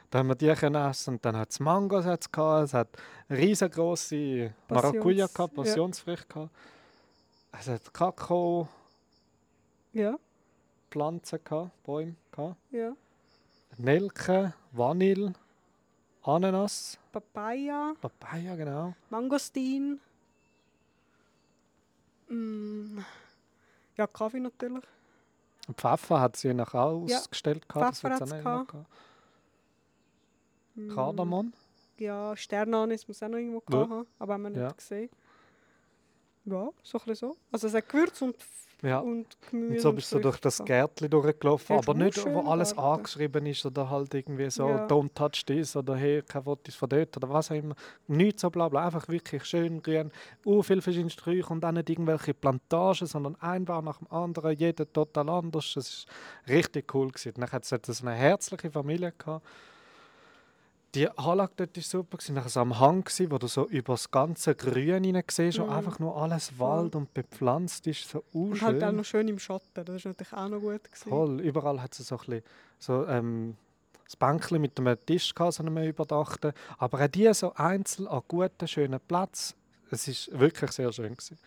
Dann haben wir die können essen und dann hat es Mangos hat's gehabt, es hat riesengroße Maracuja gehabt, ja. Passionsfrüchte gehabt. Es hat Kakao, Ja, Pflanzen gehabt, Bäume gehabt. ja. Nelke, Vanille, Ananas, Papaya, Papaya, genau. Mangostin. Mm. Ja, Kaffee natürlich. Pfeffer hat sie nachher auch Ja, ausgestellt. gehabt, das Pfeffer auch noch gehabt. Mm. Kardamom. Ja, Sternanis muss auch noch irgendwo Ja. haben, aber haben wir nicht Ja. gesehen. Ja, so ein bisschen so. Also es hat Gewürz und, Ja. und Gemüse Und so bist du durch das. Gärtchen durchgelaufen, Ja, aber nicht, wo alles Garten. angeschrieben ist oder halt irgendwie so Ja. «Don't touch this» oder «Hey, kein Fotos von dort» oder was auch immer. Nichts so bla bla, einfach wirklich schön grün. Uh, viele verschiedene Sträucher und auch nicht irgendwelche Plantagen, sondern ein Baum nach dem anderen, jeder total anders. Das war richtig cool. Gewesen. Dann hat es so eine herzliche Familie gehabt. Die Anlage dort war super. Nachher so am Hang, wo du so über das ganze Grün hinein siehst, und Mhm. einfach nur alles. Wald und bepflanzt ist. So Und halt auch noch schön im Schatten. Das ist natürlich auch noch gut. Gewesen. Voll, überall hat es so ein bisschen, so, ähm, das Bänkchen mit einem Tisch gehabt, so einem überdachten. Aber auch die so einzeln an guten, schönen Platz. Es ist wirklich sehr schön. Gewesen.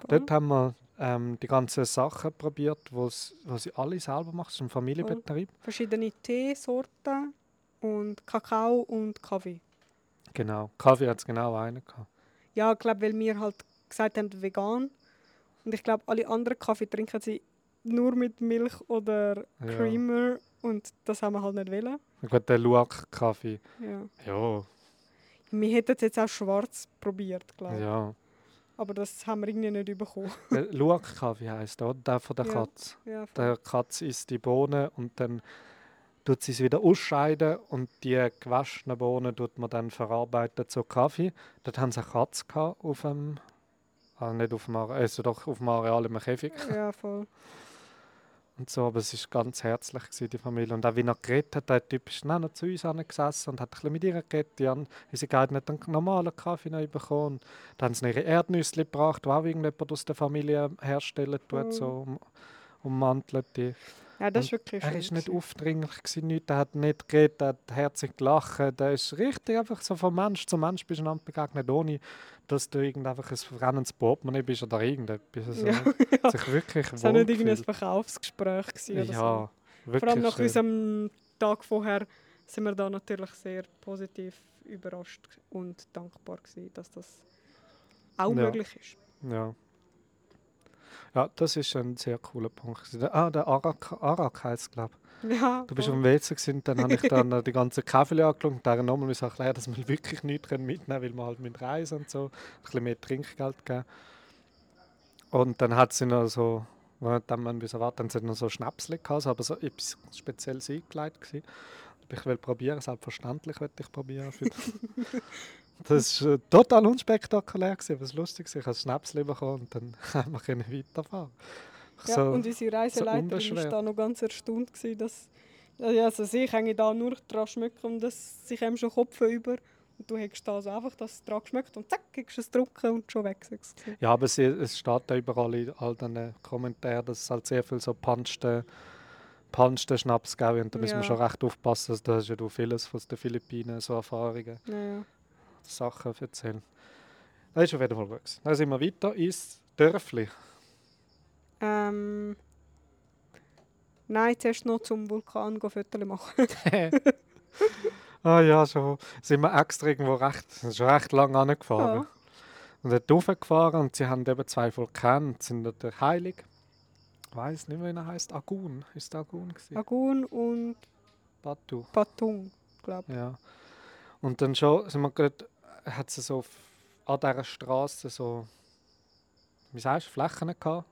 Voll. Dort haben wir ähm, die ganzen Sachen probiert, wo sie alle selber machen. Es ist ein Familienbetrieb. Verschiedene Teesorten. Und Kakao und Kaffee. Genau. Kaffee hat es genau einen gehabt. Ja, ich glaube, weil wir halt gesagt haben, vegan. Und ich glaube, alle anderen Kaffee trinken sie nur mit Milch oder Ja. Creamer. Und das haben wir halt nicht wollen. Gut, der Luwak-Kaffee. Ja. Ja, Wir hätten es jetzt auch schwarz probiert, glaube ich. ja. Aber das haben wir irgendwie nicht bekommen. Der Luwak-Kaffee heisst, oder? Der von der Ja. Katze. ja, voll. Der Katze isst die Bohnen und dann tut sie es wieder ausscheiden und die gewaschenen Bohnen tut man dann verarbeiten zu Kaffee. Dort haben sie eine Katze gehabt auf dem, ah, nicht auf dem, Are- also doch auf dem Areal im Käfig ja, voll. und so, aber es ist ganz herzlich gewesen, die Familie. Und auch wie er geredet hat, der Typ ist dann noch zu uns gesessen und hat ein bisschen mit ihr geredet. Die haben, sie haben nicht einen normalen Kaffee noch bekommen. Und dann haben sie ihre Erdnüsse gebracht, die auch irgendjemand aus der Familie herstellen tut, Oh. so um, ummantelt die. Ja, das Und ist wirklich Er ist nicht aufdringlich, gewesen, nichts, er hat nicht geredet, er hat herzlich gelacht. Er ist richtig einfach so von Mensch zu Mensch bist du einander begegnet, ohne dass du irgend einfach ein verrennendes Portemonnaie bist oder irgendetwas. Also, Ja, hat sich wirklich Es war nicht irgendein. Verkaufsgespräch gewesen oder Ja, so. wirklich Vor allem nach schön. unserem Tag vorher sind wir da natürlich sehr positiv überrascht und dankbar gewesen, dass das auch Ja. möglich ist. Ja. Ja, das ist ein sehr cooler Punkt. Ah, der Arak, Arak heisst glaube Ja, Du bist auf dem WC gewesen, dann habe ich dann äh, die ganze Kaffee angeschaut und dann nochmal erklären, dass wir wirklich nichts mitnehmen können, weil wir halt mit reisen und so. Ein bisschen mehr Trinkgeld geben. Und dann hat sie noch so, dann man müssen warten, dann sie noch so Schnäpsle gehabt, aber so etwas Spezielles eingelegt gewesen. Ich will probieren, selbstverständlich wollte ich probieren. Das war äh, total unspektakulär, gewesen, aber es war lustig. Ich habe ein Schnäpsle bekommen und dann haben wir können weiterfahren. Ja, so, und unsere Reiseleiterin unbeschwert. war da noch ganz erstaunt, gewesen, dass ja, also ich hänge da nur dran schmecken und das sich einem schon Kopf über und du hättest da so einfach das dran geschmeckt und zack, du es drucken und schon weg. Ja, aber sie, es steht da überall in all diesen Kommentaren, dass es halt sehr viel so punchte, punchte Schnaps gibt. Und da müssen wir schon recht aufpassen. Also, da hast ja du vieles aus den Philippinen, so Erfahrungen, Ja, ja. Sachen erzählen. Das ist auf jeden Fall gut. Dann sind wir weiter ins Dörfli. Ähm, nein, zuerst noch zum Vulkan Fotos machen. ah ja, schon sind wir extra irgendwo recht, schon recht lange angefahren. Ja. Und dort raufgefahren und sie haben eben zwei Vulkane. Das sind der Heilig. Ich weiß nicht, wie er heißt. Agun. Ist der Agun? gewesen? Agun und Batu. Patung, glaube ich. Ja. Und dann schon sind wir gerade, hat sie so an dieser Straße so, wie sagst du, Flächen gehabt.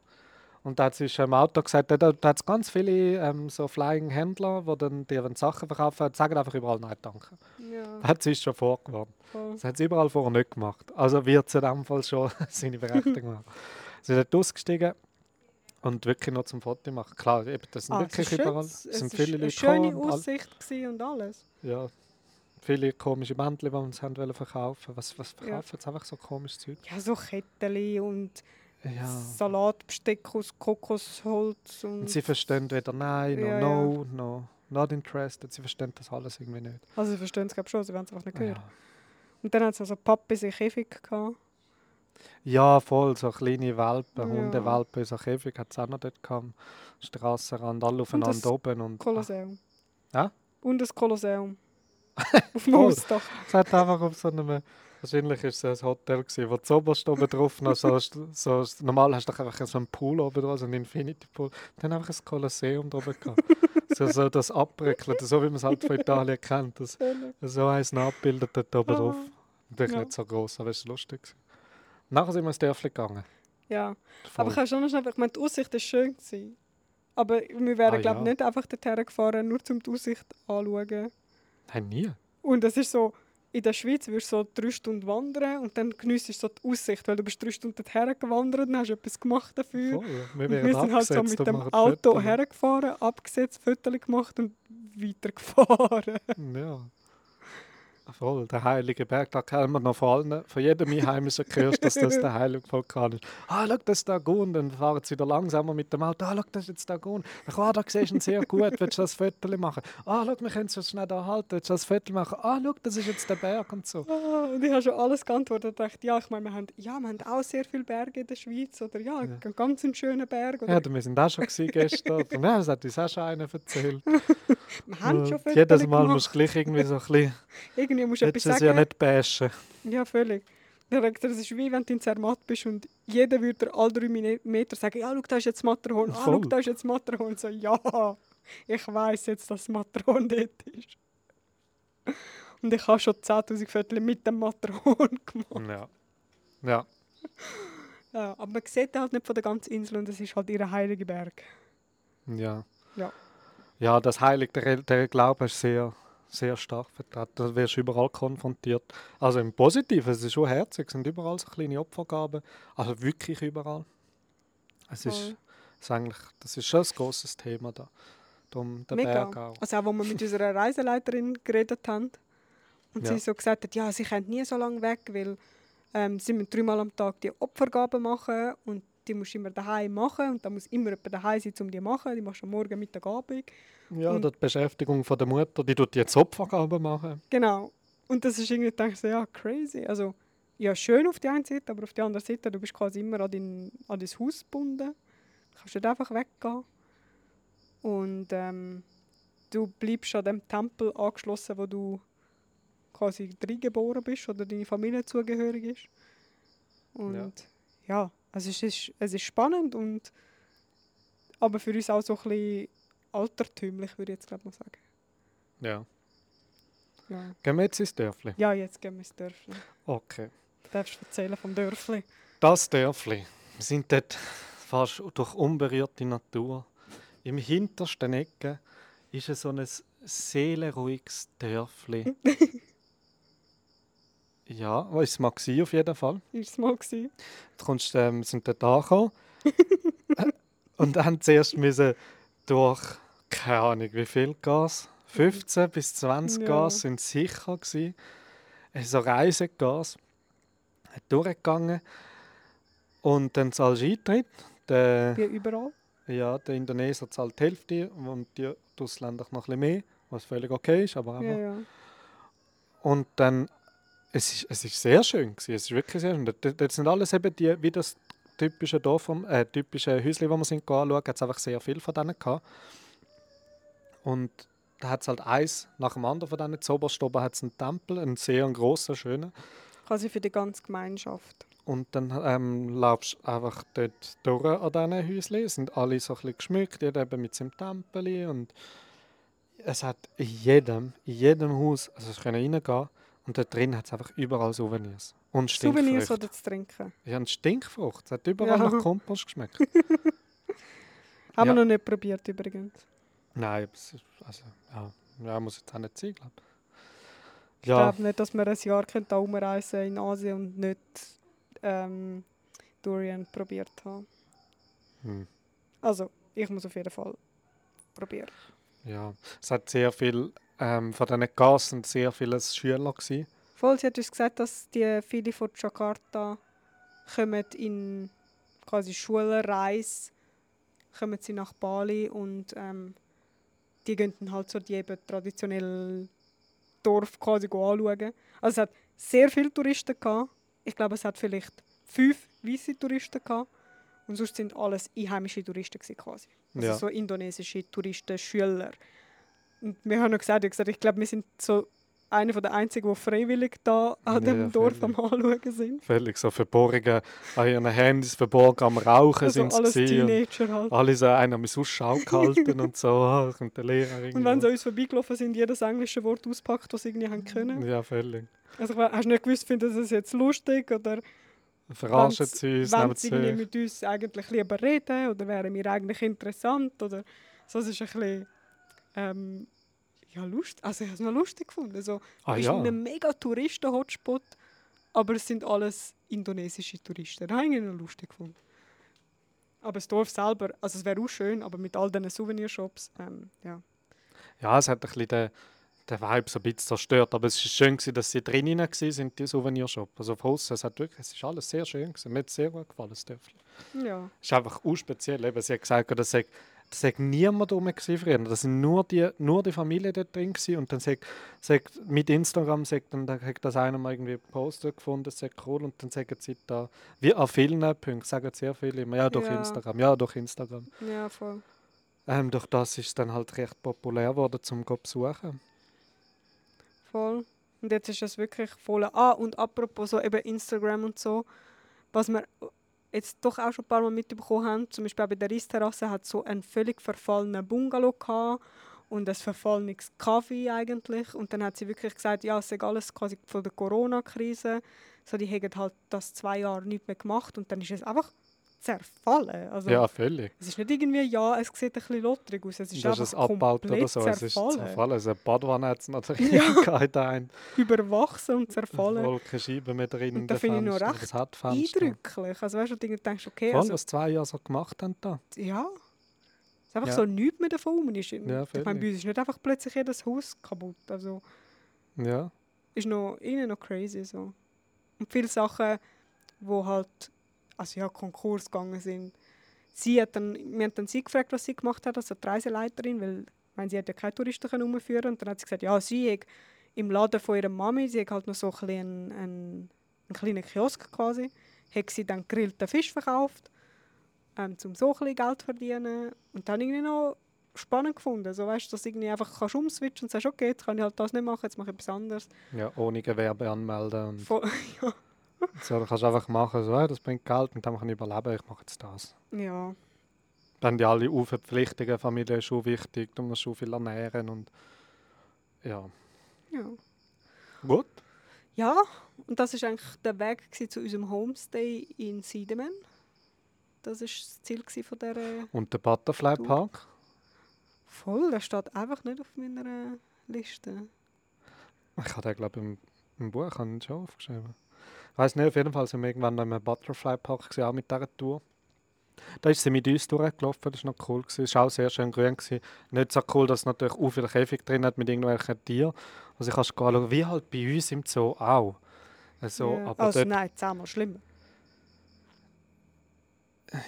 Und da hat sie schon im Auto gesagt, da, da hat es ganz viele ähm, so Flying Händler, die dann dir Sachen verkaufen, sagen einfach überall Nein, danke. Ja, Da hat sie schon vorgewarnt. voll. Das hat sie überall vorher nicht gemacht. Also wird sie in dem Fall schon seine Berechtigung haben. Sie sind dort ausgestiegen und wirklich noch zum Foto machen. Klar, eben, das sind Ah, wirklich ist überall. es Es sind ist viele eine Leute schöne und all- Aussicht und alles. ja, viele komische Bändchen, die uns haben wollen verkaufen. Was, was Ja. verkaufen sie einfach so komisches Zeug? Ja, so Kettchen und Ja. Salatbesteck aus Kokosholz und, Und sie verstehen weder nein, noch Ja, no, no, not interested. Sie verstehen das alles irgendwie nicht. also sie verstehen es glaube schon, sie wollen es einfach nicht hören. Ja. Und dann hat es also Pappis in Käfig gehabt. ja, voll, so kleine Welpen, Ja. Hundewelpen, so Käfig hat es auch noch dort gehabt. am Strassenrand, alle aufeinander das oben. Und, Kolosseum. Ja? Und das Kolosseum. Voll. Hausdach. Es hat einfach auf so einem, wahrscheinlich ist es ein Hotel gewesen, wo zuoberst oben drauf noch so, so, normal hast du doch einfach so einen Pool oben drauf, so einen Infinity Pool, dann einfach ein Kolosseum drüber gehabt. so, so das Abbröckeln, so wie man es halt von Italien kennt, das, so eins nachgebildet dort oben drauf. Natürlich Ja. nicht so groß, aber es war lustig. Nachher sind wir ins Dörfli gegangen. Ja, Voll. aber ich kann schon noch schnell, ich meine, die Aussicht war schön. Gewesen. Aber wir wären, Ah, glaube ich, ja. nicht einfach dorthin gefahren, nur um die Aussicht anzuschauen. Nein, nie. Und es ist so, in der Schweiz wirst du so drei Stunden wandern und dann geniessest du so die Aussicht, weil du bist drei Stunden dorthin gewandert und hast etwas gemacht dafür. Voll. Wir wir sind halt so mit dem Auto Fotos. hergefahren, abgesetzt, Fotos gemacht und weitergefahren. Ja. Voll, der heilige Berg, da kennen wir noch von allen, von jedem Einheimischen gehört, dass das der heilige Vulkan ist. Ah, schau, das ist der Gun, dann fahren sie wieder langsamer mit dem Auto. Ah, schau, das ist jetzt der Gun. Ach, ah, da siehst du ihn sehr gut, willst du das Foto machen? Ah, schau, wir können es schnell da halten, willst du das Foto machen? Ah, schau, das ist jetzt der Berg und so. Ah, und ich habe schon alles geantwortet und dachte, ja, ich meine, wir haben, ja, wir haben auch sehr viele Berge in der Schweiz oder ja, ja. einen ganz schönen Berg. Oder? Ja, wir sind auch schon gestern. ja, das hat uns auch schon einer erzählt. wir haben schon Fotos Jedes Mal gemacht. musst du gleich irgendwie so ein bisschen... irgendwie musst du etwas sagen. ja nicht bashen. Ja, völlig. Dann sagt er, es ist wie wenn du in Zermatt bist und jeder würde alle drei Meter sagen, ja, schau, da ist jetzt Matterhorn, ah, schau, da ist jetzt Matterhorn. So, ja, ich weiß jetzt, dass Matterhorn dort ist. Und ich habe schon 10'000 Viertel mit dem Matterhorn gemacht. Ja. Ja. ja. Aber man sieht halt nicht von der ganzen Insel und es ist halt ihr heiliger Berg. Ja. Ja. Ja, das Heilige, der, der Glaube ist sehr sehr stark vertreten. Da wirst du überall konfrontiert. Also im Positiven, es ist schon herzig, es sind überall so kleine Opfergaben. Also wirklich überall. Es ist, ist eigentlich, das ist schon ein grosses Thema da. Darum der Mega. Berg auch. Also auch, wo wir mit unserer Reiseleiterin geredet haben und ja. sie so gesagt hat, ja, sie können nie so lange weg, weil ähm, sie müssen dreimal am Tag die Opfergaben machen und die musst du immer daheim machen und da muss immer jemand daheim sein, um die zu machen. Die machst du am Morgen, Mittag, Abend. Ja, und die Beschäftigung von der Mutter, die tut jetzt Opfergaben machen. Genau. Und das ist irgendwie, denke ich so, ja, crazy. Also, ja, schön auf die eine Seite, aber auf der anderen Seite, du bist quasi immer an dein, an dein Haus gebunden. Du kannst nicht einfach weggehen. Und ähm, du bleibst an dem Tempel angeschlossen, wo du quasi geboren bist oder deine Familie zugehörig ist. Und ja, ja also es ist, es ist spannend und aber für uns auch so ein bisschen altertümlich, würde ich jetzt glaube mal sagen. Ja. ja. Gehen wir jetzt ins Dörfli? Ja, jetzt gehen wir ins Dörfli. Okay. Du darfst erzählen vom Dörfli. Das Dörfli. Wir sind dort fast durch unberührte Natur. Im hintersten Ecke ist es so ein seelenruhiges Dörfli. ja, war es mal gewesen, auf jeden Fall. Ist es mal gewesen. Du kommst, ähm, sind dort angekommen und dann zuerst müssen durch keine Ahnung, wie viel Gas, 15 bis 20 ja. Gas sind sicher gewesen. So Reisegas hat durchgegangen und dann zahlst du Eintritt. Der, Wie überall? Ja, der Indoneser zahlt die Hälfte und die, Ausländer noch ein bisschen mehr, was völlig okay ist, aber ja, ja. Und dann, es ist, es ist sehr schön gewesen, es ist wirklich sehr schön. Dort sind alles eben die, wie das typische Dorf, äh, typische Häuschen, wo wir sind anschauen, hat es einfach sehr viel von denen gehabt. Und da hat es halt eins nach dem anderen von denen. Zoberst oben hat es einen Tempel, einen sehr grossen, schönen. Quasi für die ganze Gemeinschaft. Und dann ähm, laufst du einfach dort durch an diesen Häuschen. sind alle so ein bisschen geschmückt, jeder eben mit seinem Tempel. Und es hat in jedem, in jedem Haus, also ich können reingehen und dort drin hat es einfach überall Souvenirs. Und Souvenirs oder zu trinken? Ja, ein Stinkfrucht. Es hat überall ja. nach Kompost geschmeckt. Haben ja. wir noch nicht probiert übrigens. Nein, also, ja, ja, muss jetzt auch nicht sein, glaube ich. Ja. glaube nicht, dass wir ein Jahr da umreisen in Asien und nicht ähm, Durian probiert haben. Hm. Also, ich muss auf jeden Fall probieren. Ja, es hat sehr viel, ähm, von diesen Gassen sehr viele Schüler gewesen. Voll, sie hat uns gesagt, dass die viele von Jakarta kommen in quasi Schulreise kommen sie nach Bali und ähm, die gehen dann halt so die eben traditionell Dorf quasi anschauen. Also es hat sehr viele Touristen gehabt. Ich glaube, es hat vielleicht fünf weiße Touristen gehabt. Und sonst sind alles einheimische Touristen quasi. Also ja. so indonesische Touristen, Schüler. Und wir haben noch gesagt, ich, gesagt, ich glaube, wir sind so einer der einzigen, die freiwillig da an ja, dem Dorf am Anschauen sind. Völlig, so verborgen an ihren Handys, verborgen am Rauchen also sind alles Teenager halt. Alle so einer mit Ausschau gehalten und so, ah, kommt der Lehrer Und wenn sie uns vorbeigelaufen sind, jedes englische Wort auspackt, das sie irgendwie haben können. Ja, völlig. Also hast du nicht gewusst, finden sie es jetzt lustig oder... Verarschen sie uns, Wenn sie mit uns eigentlich lieber reden oder wären wir eigentlich interessant oder... So, es ist ein bisschen... Ähm, ja, lustig. Also ich habe es noch lustig gefunden. Also, ah, bist ja. in einem mega Touristen-Hotspot, aber es sind alles indonesische Touristen. Das habe ich noch lustig gefunden. Aber das Dorf selber, also es wäre auch schön, aber mit all diesen Souvenirshops, ähm, ja. Ja, es hat ein bisschen den, den Vibe so ein bisschen zerstört. Aber es war schön, gewesen, dass sie drinnen waren, die Souvenirshop. Also auf Hause, es, hat wirklich, es ist alles sehr schön. Gewesen. Mir hat es sehr gut gefallen, das Töffel. Ja. Es ist einfach auch speziell. Eben, sie hat gesagt, dass sei, das sei niemand rum früher. Das sind nur die, nur die Familie dort drin gewesen. Und dann sagt, sagt mit Instagram sagt dann, da hat das einer mal irgendwie gepostet gefunden, das sei cool. Und dann sagen sie da, wie an vielen Punkten, sagen sehr viele immer, ja, durch Ja. Instagram, ja, durch Instagram. Ja, voll. Ähm, durch das ist es dann halt recht populär geworden, zum zu besuchen. Voll. Und jetzt ist es wirklich voll. Ah, und apropos so eben Instagram und so, was wir jetzt doch auch schon ein paar Mal mitbekommen haben, zum Beispiel auch bei der Reisterrasse hat so einen völlig verfallenen Bungalow gehabt und ein verfallenes Kaffee eigentlich. Und dann hat sie wirklich gesagt, ja, es sei alles quasi von der Corona-Krise. So, die haben halt das zwei Jahre nicht mehr gemacht und dann ist es einfach zerfallen. Also, ja, völlig. Es ist nicht irgendwie, ja, es sieht ein bisschen lotterig aus. Es ist Das ist einfach es abgebaut oder komplett so. Es ist zerfallen. zerfallen. Also eine Badwanne hat es natürlich Ja. ein. Überwachsen und zerfallen. Wolke Scheiben mehr drin Und da finde ich noch recht hat eindrücklich. Also weißt du, du denkst, okay, Voll, also, was zwei Jahre so gemacht haben da. ja. Es ist einfach Ja. so nichts mehr davon. Ist, Ja, ich meine, bei uns ist nicht einfach plötzlich jedes Haus kaputt. Also Ja. ist noch, innen noch crazy so. Und viele Sachen, wo halt, also ja, Konkurs gegangen sind. Sie hat dann, wir haben dann sie gefragt, was sie gemacht hat, also die Reiseleiterin, weil meine, sie hat ja keine Touristen können rumführen und dann hat sie gesagt, ja, sie hat im Laden von ihrer Mami, sie hat halt noch so ein bisschen einen, einen, einen kleinen Kiosk quasi, hat sie dann gegrillten Fisch verkauft, ähm, um so ein bisschen Geld zu verdienen und dann irgendwie noch spannend gefunden, so weißt, dass du irgendwie einfach kannst umswitchen und sagst, okay, jetzt kann ich halt das nicht machen, jetzt mache ich etwas anderes. ja, ohne Gewerbe anmelden. Voll, ja. So, du kannst einfach machen, so, hey, das bringt Geld und dann kann ich überleben, ich mache jetzt das. ja. Dann die alle Verpflichtungen, Familie ist schon wichtig, du musst schon viel ernähren und ja. Ja. Gut. Ja, und das war eigentlich der Weg zu unserem Homestay in Siedemann. Das war das Ziel von dieser Und der Butterfly? Park? Voll. Der steht einfach nicht auf meiner Liste. Ich habe den, glaube ich, im, im Buch schon aufgeschrieben. Ich weiß nicht, auf jeden Fall sind wir irgendwann noch im Butterfly Park, gewesen, auch mit dieser Tour. Da ist sie mit uns durchgelaufen, das war noch cool. Es war auch sehr schön grün. Gewesen. Nicht so cool, dass es natürlich auch viel Käfig drin hat mit irgendwelchen Tieren. Also ich kannst schauen, wie halt bei uns im Zoo auch. Also, ja. aber also dort, nein, zehnmal schlimmer.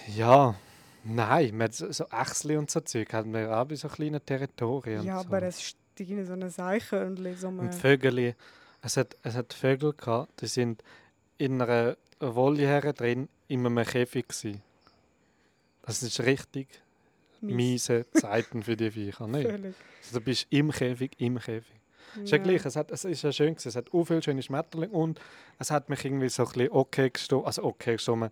ja, nein, mit so, Ächsli und so Zeug haben wir auch bei so kleinen Territorien. Ja, und so. aber es ist so ein Seichhörnchen. So Und ein Vögel, es hat, es hat Vögel gehabt, die sind in einer Voliere drin in einem Käfig gsi. Das ist richtig miese Zeiten für die Viecher? Völlig. Also, du bist im Käfig, im Käfig. Ist ja gleich, es, hat, es ist ja schön gewesen, es hat auch viele schöne Schmetterlinge und es hat mich irgendwie so ein bisschen okay gestoßen, also okay gestoßen,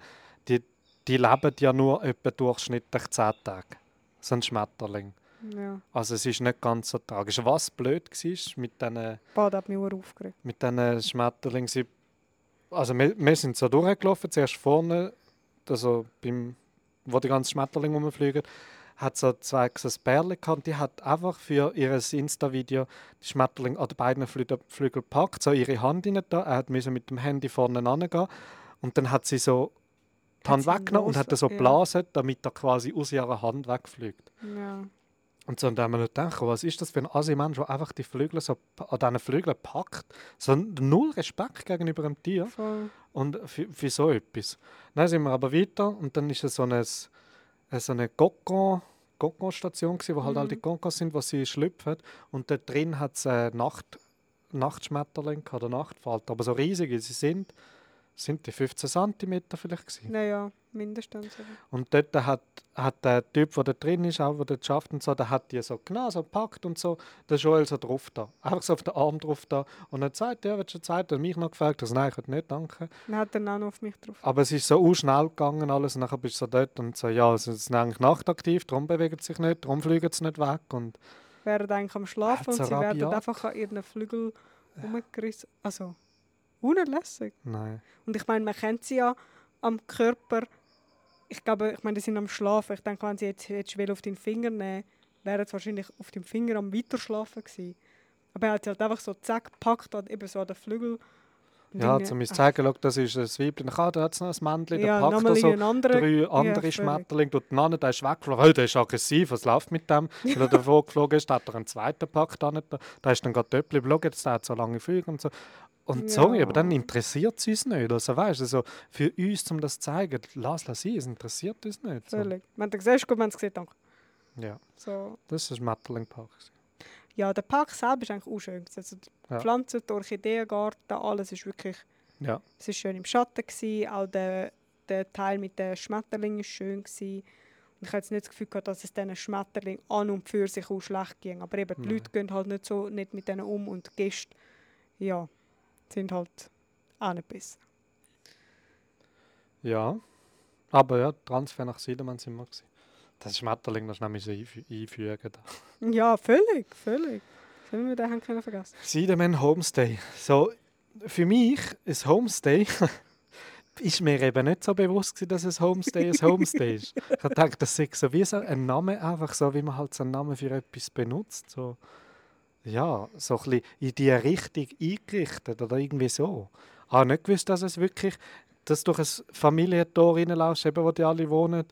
die, die leben ja nur etwa durchschnittlich 10 Tage, so ein Schmetterling. Ja. Also es ist nicht ganz so tragisch. Was blöd war mit diesen Bad hat mich aufgeregt. mit diesen Schmetterlingen. Sie, also wir, wir sind so durchgelaufen, zuerst vorne, also beim, wo die ganzen Schmetterlinge rumfliegen, hat so zwei so Bärchen gehabt, die hat einfach für ihr Insta-Video die Schmetterlinge an den beiden Flügeln Flügel gepackt, so ihre Hand rein da, er hat müssen mit dem Handy vorne rangehen und dann hat sie so die Hand weggenommen und hat so los- ja. geblasen, damit er quasi aus ihrer Hand wegfliegt. Ja. Und so, und dann haben wir nicht gedacht, was ist das für ein Assi-Mensch, der einfach die Flügel so an diesen Flügeln packt. So null Respekt gegenüber dem Tier Voll. und für, für so etwas. Dann sind wir aber weiter und dann ist es so eine, so eine gewesen, wo halt all die Mhm. Kokons sind, wo sie schlüpfen. Und dort drin hat es äh, Nacht, Nachtschmetterlinge oder Nachtfalter, aber so riesige sie sind. Sind die 15 cm vielleicht gewesen. Naja, mindestens. Und dort hat, hat der Typ, der da drin ist, auch der dort schafft und so, der hat die so genau so gepackt und so, der Joel so drauf da. Einfach so auf den Arm drauf da. Und dann sagt er, willst du Zeit? Und mich noch gefragt, also nein, ich will nicht, danke. Dann hat er auch noch auf mich drauf. Aber es ist so schnell gegangen alles und dann bist du so dort und so, ja, es ist eigentlich nachtaktiv, darum bewegt es sich nicht, darum fliegen sie nicht weg. Und Wären eigentlich am Schlafen und sie werden rabiat? einfach an ihren Flügel rumgerissen. Also, unerlässig. nein. Und ich meine, man kennt sie ja am Körper. Ich glaube, ich meine, die sind am Schlafen. Ich denke, wenn sie jetzt, jetzt auf den Finger nehmen, wären sie wahrscheinlich auf dem Finger am Weiterschlafen gewesen. Aber er hat sie halt einfach so zack gepackt, hat eben so an den Flügel Ja, zum uns ach, zeigen, schau, das ist ein Weibchen, ah, da hat es noch ein Männchen, Ja, der packt da so anderer. drei andere völlig. Schmetterlinge, den anderen, der ist weggeflogen, hey, der ist aggressiv, was läuft mit dem? Weil er davor geflogen ist, hat er einen zweiten packt, da nicht, da ist dann gerade Töppli, schau, jetzt hat so lange Flüge und so. Und sorry, aber dann Ja. interessiert es uns nicht. Also weißt du, also für uns, um das zu zeigen, lass es sein, es interessiert uns nicht. So. Völlig. Wenn du siehst, gut, wenn du es gesehen danke. Ja, So. das ist ein Schmetterlingpark. gewesen. Ja, der Park selber ist eigentlich auch schön. Also die Ja. Pflanzen, der Orchideengarten, alles ist wirklich Ja, es war schön im Schatten. Gewesen. Auch der, der Teil mit den Schmetterlingen war schön. Gewesen. Und ich hatte nicht das Gefühl, gehabt, dass es diesen Schmetterlingen an und für sich auch schlecht ging. Aber eben, die Nein. Leute gehen halt nicht, so, nicht mit denen um und die Gäste ja, sind halt auch nicht besser. ja. Aber ja, Transfer nach Südermann sind wir gewesen. Das Schmetterling, das müssen wir einfü einfügen. Da. Ja, völlig, völlig. Sollen wir den haben können vergessen? Sidemen Homestay. So, für mich ein Homestay ist mir eben nicht so bewusst gewesen, dass ein Homestay ein Homestay ist. Ich habe gedacht, das ist so wie so ein Name, einfach so, wie man halt so einen Namen für etwas benutzt. So, ja, so ein bisschen in die Richtung eingerichtet oder irgendwie so. Ich habe nicht gewusst, dass es wirklich, dass du durch ein Familientor reinlaufst, eben wo die alle wohnen,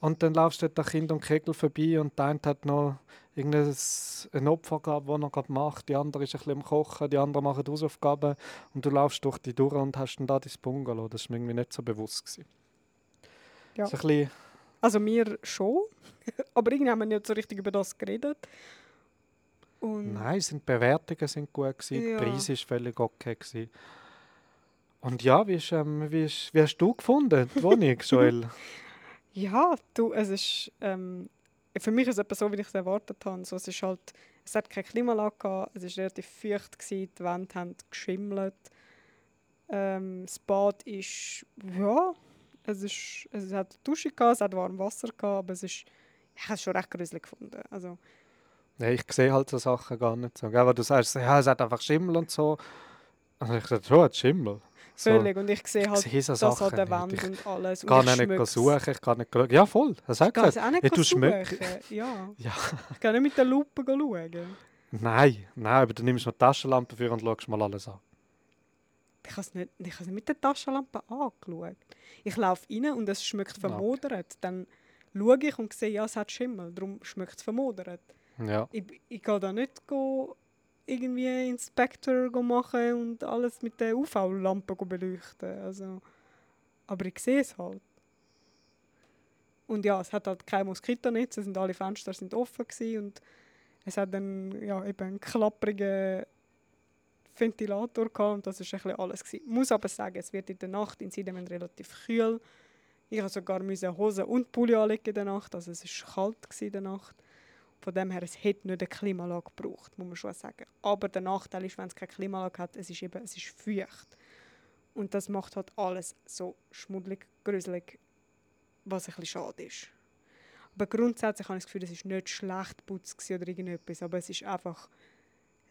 und dann laufst du an Kind und Kegel vorbei und der eine hat noch irgendein ein Opfer gehabt, das er gerade macht, die andere ist ein bisschen am Kochen, die andere machen Hausaufgaben und du laufst durch die durch und hast dann da dein Bungalow. Das war mir irgendwie nicht so bewusst. Gewesen. Ja. So ein bisschen, Also mir schon, aber irgendwie haben wir nicht so richtig über das geredet. Und nein, sind die Bewertungen sind gut, gewesen, Ja. der Preis war völlig okay. Gewesen. Und ja, wie, ist, ähm, wie, ist, wie hast du gefunden, die Wohnung, Joel? Ja, du, es ist, ähm, für mich ist es so, wie ich es erwartet habe. So, es, ist halt, es hat keine Klimaanlage, gehabt, es war relativ feucht, gewesen, die Wände haben geschimmelt. Ähm, das Bad ist, ja, es, ist, es hat eine Dusche, gehabt, es hat warm Wasser, gehabt, aber es ist, ich habe es schon recht gruselig gefunden. Also, Nein, ich sehe halt so Sachen gar nicht so. Gell? Weil du sagst, ja, es hat einfach Schimmel und so. Und ich dachte, oh, hat Schimmel. So, völlig. Und ich sehe ich halt sehe so das an Sachen der nicht. Wand Ich und alles. kann und auch ich nicht suchen, ich kann nicht schauen. Ja, voll, das Ich kann es auch nicht Ja, suchen. Ja. Ja. Ich kann nicht mit der Lupe schauen. Nein, nein, aber du nimmst mal die Taschenlampe für und schaust mal alles an. Ich habe es nicht, ich nicht mit der Taschenlampe angeschaut. Ich laufe rein und es schmeckt vermodert. Dann schaue ich und sehe, ja, es hat Schimmel, darum schmeckt es vermodert. Ja, Ich, ich gehe da nicht go, irgendwie Inspektor go machen und alles mit der UV-Lampe beleuchten. Also, aber ich sehe es halt. Und ja, es hat halt kein Moskitonetz, es sind alle Fenster sind offen und es hat dann ja, eben einen klapprigen Ventilator gehabt und das ist ein alles gewesen. Ich muss aber sagen, es wird in der Nacht in Sidemen relativ kühl. Ich musste sogar müssen Hose und Pulli anlegen in der Nacht, also es ist kalt in der Nacht. Von dem her, es hätte nicht eine Klimaanlage gebraucht, muss man schon sagen. Aber der Nachteil ist, wenn es keine Klimaanlage hat, es ist eben, es ist feucht. Und das macht halt alles so schmuddelig, gruselig, was ein bisschen schade ist. Aber grundsätzlich habe ich das Gefühl, es war nicht schlecht gewesen oder irgendetwas, aber es ist einfach,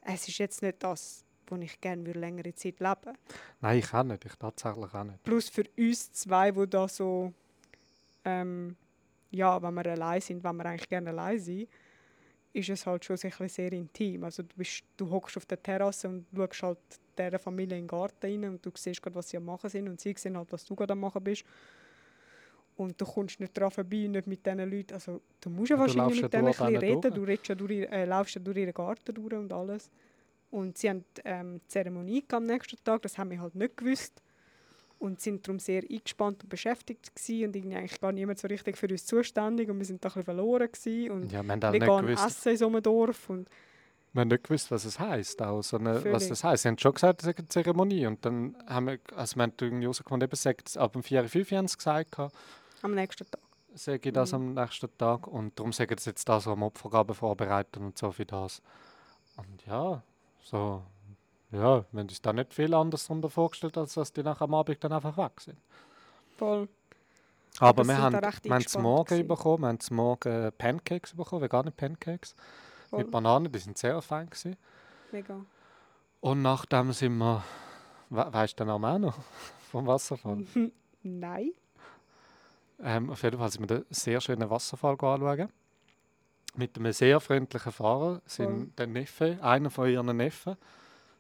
es ist jetzt nicht das, wo ich gerne würde längere Zeit leben würde. nein, ich auch nicht, ich tatsächlich auch nicht. Plus für uns zwei, wo da so, ähm, ja, wenn wir allein sind, wenn wir eigentlich gerne allein sind, ist es halt schon sehr intim. Also du, bist, du hockst auf der Terrasse und schaust halt dieser Familie in den Garten rein und du siehst gerade, was sie am machen sind und sie sehen halt, was du gerade am machen bist. Und du kommst nicht dran vorbei, nicht mit diesen Leuten. Also du musst ja du wahrscheinlich mit denen ein bisschen reden. durch. Du redest ja durch, äh, laufst ja durch ihren Garten durch und alles. Und sie haben ähm, die Zeremonie am nächsten Tag, das haben wir halt nicht gewusst. Und sind darum sehr eingespannt und beschäftigt gewesen und irgendwie eigentlich gar niemand so richtig für uns zuständig und wir sind da ein bisschen verloren gewesen und Ja, wir haben wir nicht essen in so einem Dorf und wir haben nicht gewusst, was es heisst. Auch, so eine, was das heisst. Sie haben schon gesagt, es ist eine Zeremonie. Und dann haben wir, also wir haben irgendwie herausgefunden, eben, sagt, ab dem 4. 5 haben sie gesagt, am nächsten Tag. sage ich das Mhm. am nächsten Tag. Und darum sagen sie jetzt da so am Opfergaben vorbereiten und so für das. Und ja, so, ja, haben uns da nicht viel anders darunter vorgestellt, als dass die nach am Abend dann einfach weg sind. Voll. Aber wir haben, wir haben eingespannt Morgen gewesen. bekommen, wir haben zum Morgen Pancakes bekommen, vegane Pancakes Voll. mit Bananen, die sind sehr fein gewesen. Mega. Und nachdem sind wir, we weißt du den Namen auch noch vom Wasserfall? Nein. Ähm, auf jeden Fall sind wir den sehr schönen Wasserfall anschauen. Mit einem sehr freundlichen Fahrer, Voll. sind der Neffe, einer von ihren Neffen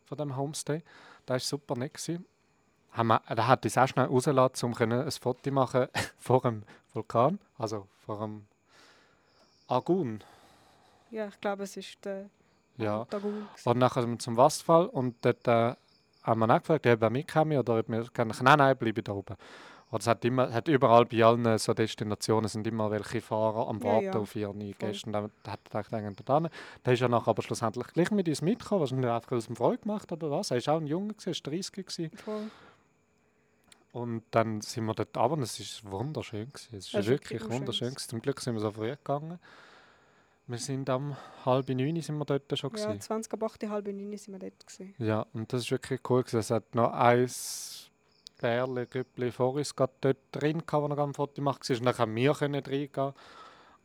von dem Homestay. Der war super nett. Gewesen. wir, da hat uns auch schnell rausgelassen, um ein Foto machen vor dem Vulkan, also vor dem Agun. Ja, ich glaube, es ist der Ja. Tagun. Und nachher sind wir zum Wasserfall und dort äh, haben wir auch gefragt, ob wir mitkommen oder ob wir. Nein, nein, bleibe da oben. Und es hat, immer, hat überall bei allen so Destinationen sind immer welche Fahrer am Ja, Warten ja. auf ihre Voll. Gäste. Und dann hat er gedacht, da. Der ist ja nachher aber schlussendlich gleich mit uns mitgekommen. Wahrscheinlich einfach aus dem Freude gemacht oder was. Er war auch ein Junge, er war 30 gewesen. Voll. Und dann sind wir dort runter und es war wunderschön. Gewesen. Es war wirklich wunderschön. schön. Gewesen. Zum Glück sind wir so früh gegangen. Wir sind am halb neun sind wir dort schon. Ja, gewesen. 20 ab 8, halb 9 sind wir dort. Gewesen. Ja, und das ist wirklich cool. Gewesen. Es hat noch ein Bärli, Grüppli vor uns gerade dort drin, wo er ein Foto gemacht war. Und dann können wir reingehen.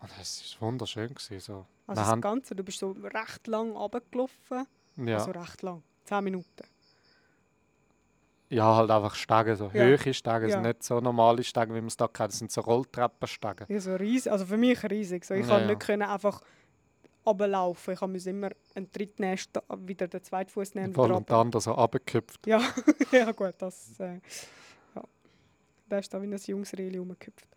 Und es war wunderschön. Gewesen, so. Also Wir das Ganze, du bist so recht lang runtergelaufen. Ja. Also recht lang. 10 Minuten. ja, halt einfach Stege, so Ja. hohe Stege. Ja. nicht so normale Stege, wie man es da kennt. Es sind so Rolltreppenstege. Ja, so riesig. Also für mich riesig. So, ich Ja, konnte ja. nicht können einfach runterlaufen. Ich musste immer einen Tritt nehmen, wieder den zweiten Fuß nehmen. Voll und der andere so. Ja, ja gut, das... Äh, ja. Da ist da wie ein Jungsreli rumgehüpft.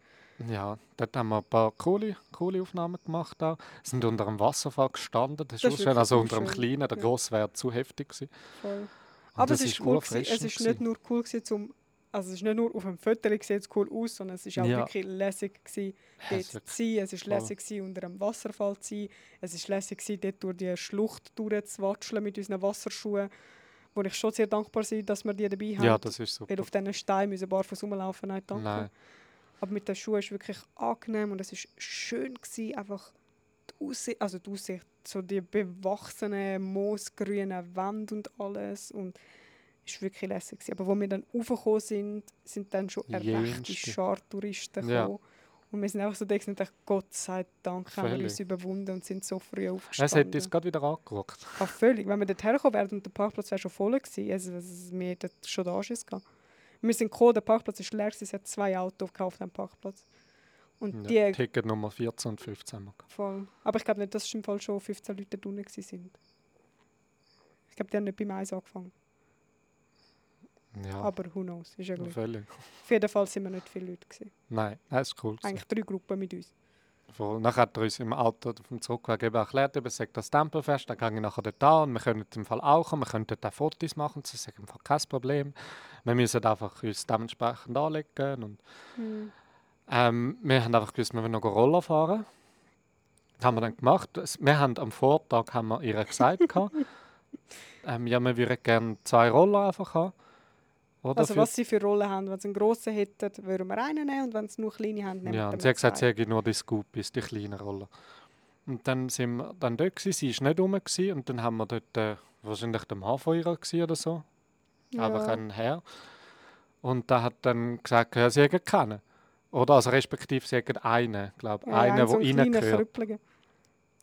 Ja, dort haben wir ein paar coole, coole Aufnahmen gemacht. Auch. Sind unter einem Wasserfall gestanden. Das ist Das ist schön. Also unter einem kleinen, der Ja. grosse wäre zu heftig gewesen. Voll. Aber das es ist cool gewesen. Es ist nicht nur cool gewesen, zum... Also es ist nicht nur auf dem Foto sieht es cool aus, sondern es ist auch Ja. wirklich lässig gewesen, dort zu sein. Es ist voll. lässig gewesen, unter einem Wasserfall zu sein. Es ist lässig gewesen, dort durch die Schlucht durchzuwatscheln mit unseren Wasserschuhen. Wo ich schon sehr dankbar bin, dass wir die dabei haben. ja, das ist super. Weil auf diesen Steinen müssen barfuß rumlaufen, nein, danke. Nein. Aber mit den Schuhen ist es wirklich angenehm und es ist schön gewesen, einfach die Aussicht, also die Aussicht, so die bewachsenen, moosgrünen Wände und alles und es war wirklich lässig. Gewesen. Aber wo wir dann raufgekommen sind, sind dann schon eine rechte Jenste. Schar Touristen Ja. gekommen. Und wir sind einfach so da und dachten, Gott sei Dank haben wir Völlig. uns überwunden und sind so früh Es aufgestanden. hat uns gerade wieder angeguckt. Ah, völlig. Wenn wir dort hergekommen wären und der Parkplatz wäre schon voll gewesen, also, wir hätten schon da Schiss gehabt. Wir sind gekommen, der Parkplatz ist leer, es hat zwei Autos gehabt auf dem Parkplatz. Und Ja, die Ticket Nummer 14 und 15 haben voll. Aber ich glaube nicht, dass im Fall schon 15 Leute da unten sind. Ich glaube, die haben nicht beim Eis angefangen. Ja, Aber who knows, ist ja gleich. völlig. Auf jeden Fall sind wir nicht viele Leute gewesen. Nein, das ist cool. gewesen. Eigentlich drei Gruppen mit uns. Voll. Nachher hat er uns im Auto auf dem Zurückweg eben erklärt, eben, es sei das Tempelfest, dann gehe ich nachher dort an und wir können im Fall auch kommen, wir können dort auch Fotos machen, das ist im Fall kein Problem. Wir müssen einfach uns dementsprechend anlegen und Hm. ähm, wir haben einfach gewusst, wir wollen noch Roller fahren. Das haben wir dann gemacht. Wir haben am Vortag haben wir ihr gesagt, ähm, ja, wir würden gerne zwei Roller einfach haben. Oder Also was sie für Rollen haben. Wenn sie einen grossen hätten, würden wir einen nehmen und wenn sie nur kleine haben, nehmen Ja, wir und sie hat gesagt, sie hätte nur die Scoopies, die kleinen Roller. Und dann sind wir dann dort, gewesen, sie war nicht rum gewesen, und dann haben wir dort äh, wahrscheinlich der Mann von ihr gewesen oder so, einfach Ja. ein Herr. Und der hat dann gesagt, ja, sie hätten keinen. Oder also respektive sie hätten einen, glaube Ja, einen, so der kleinen reingehört.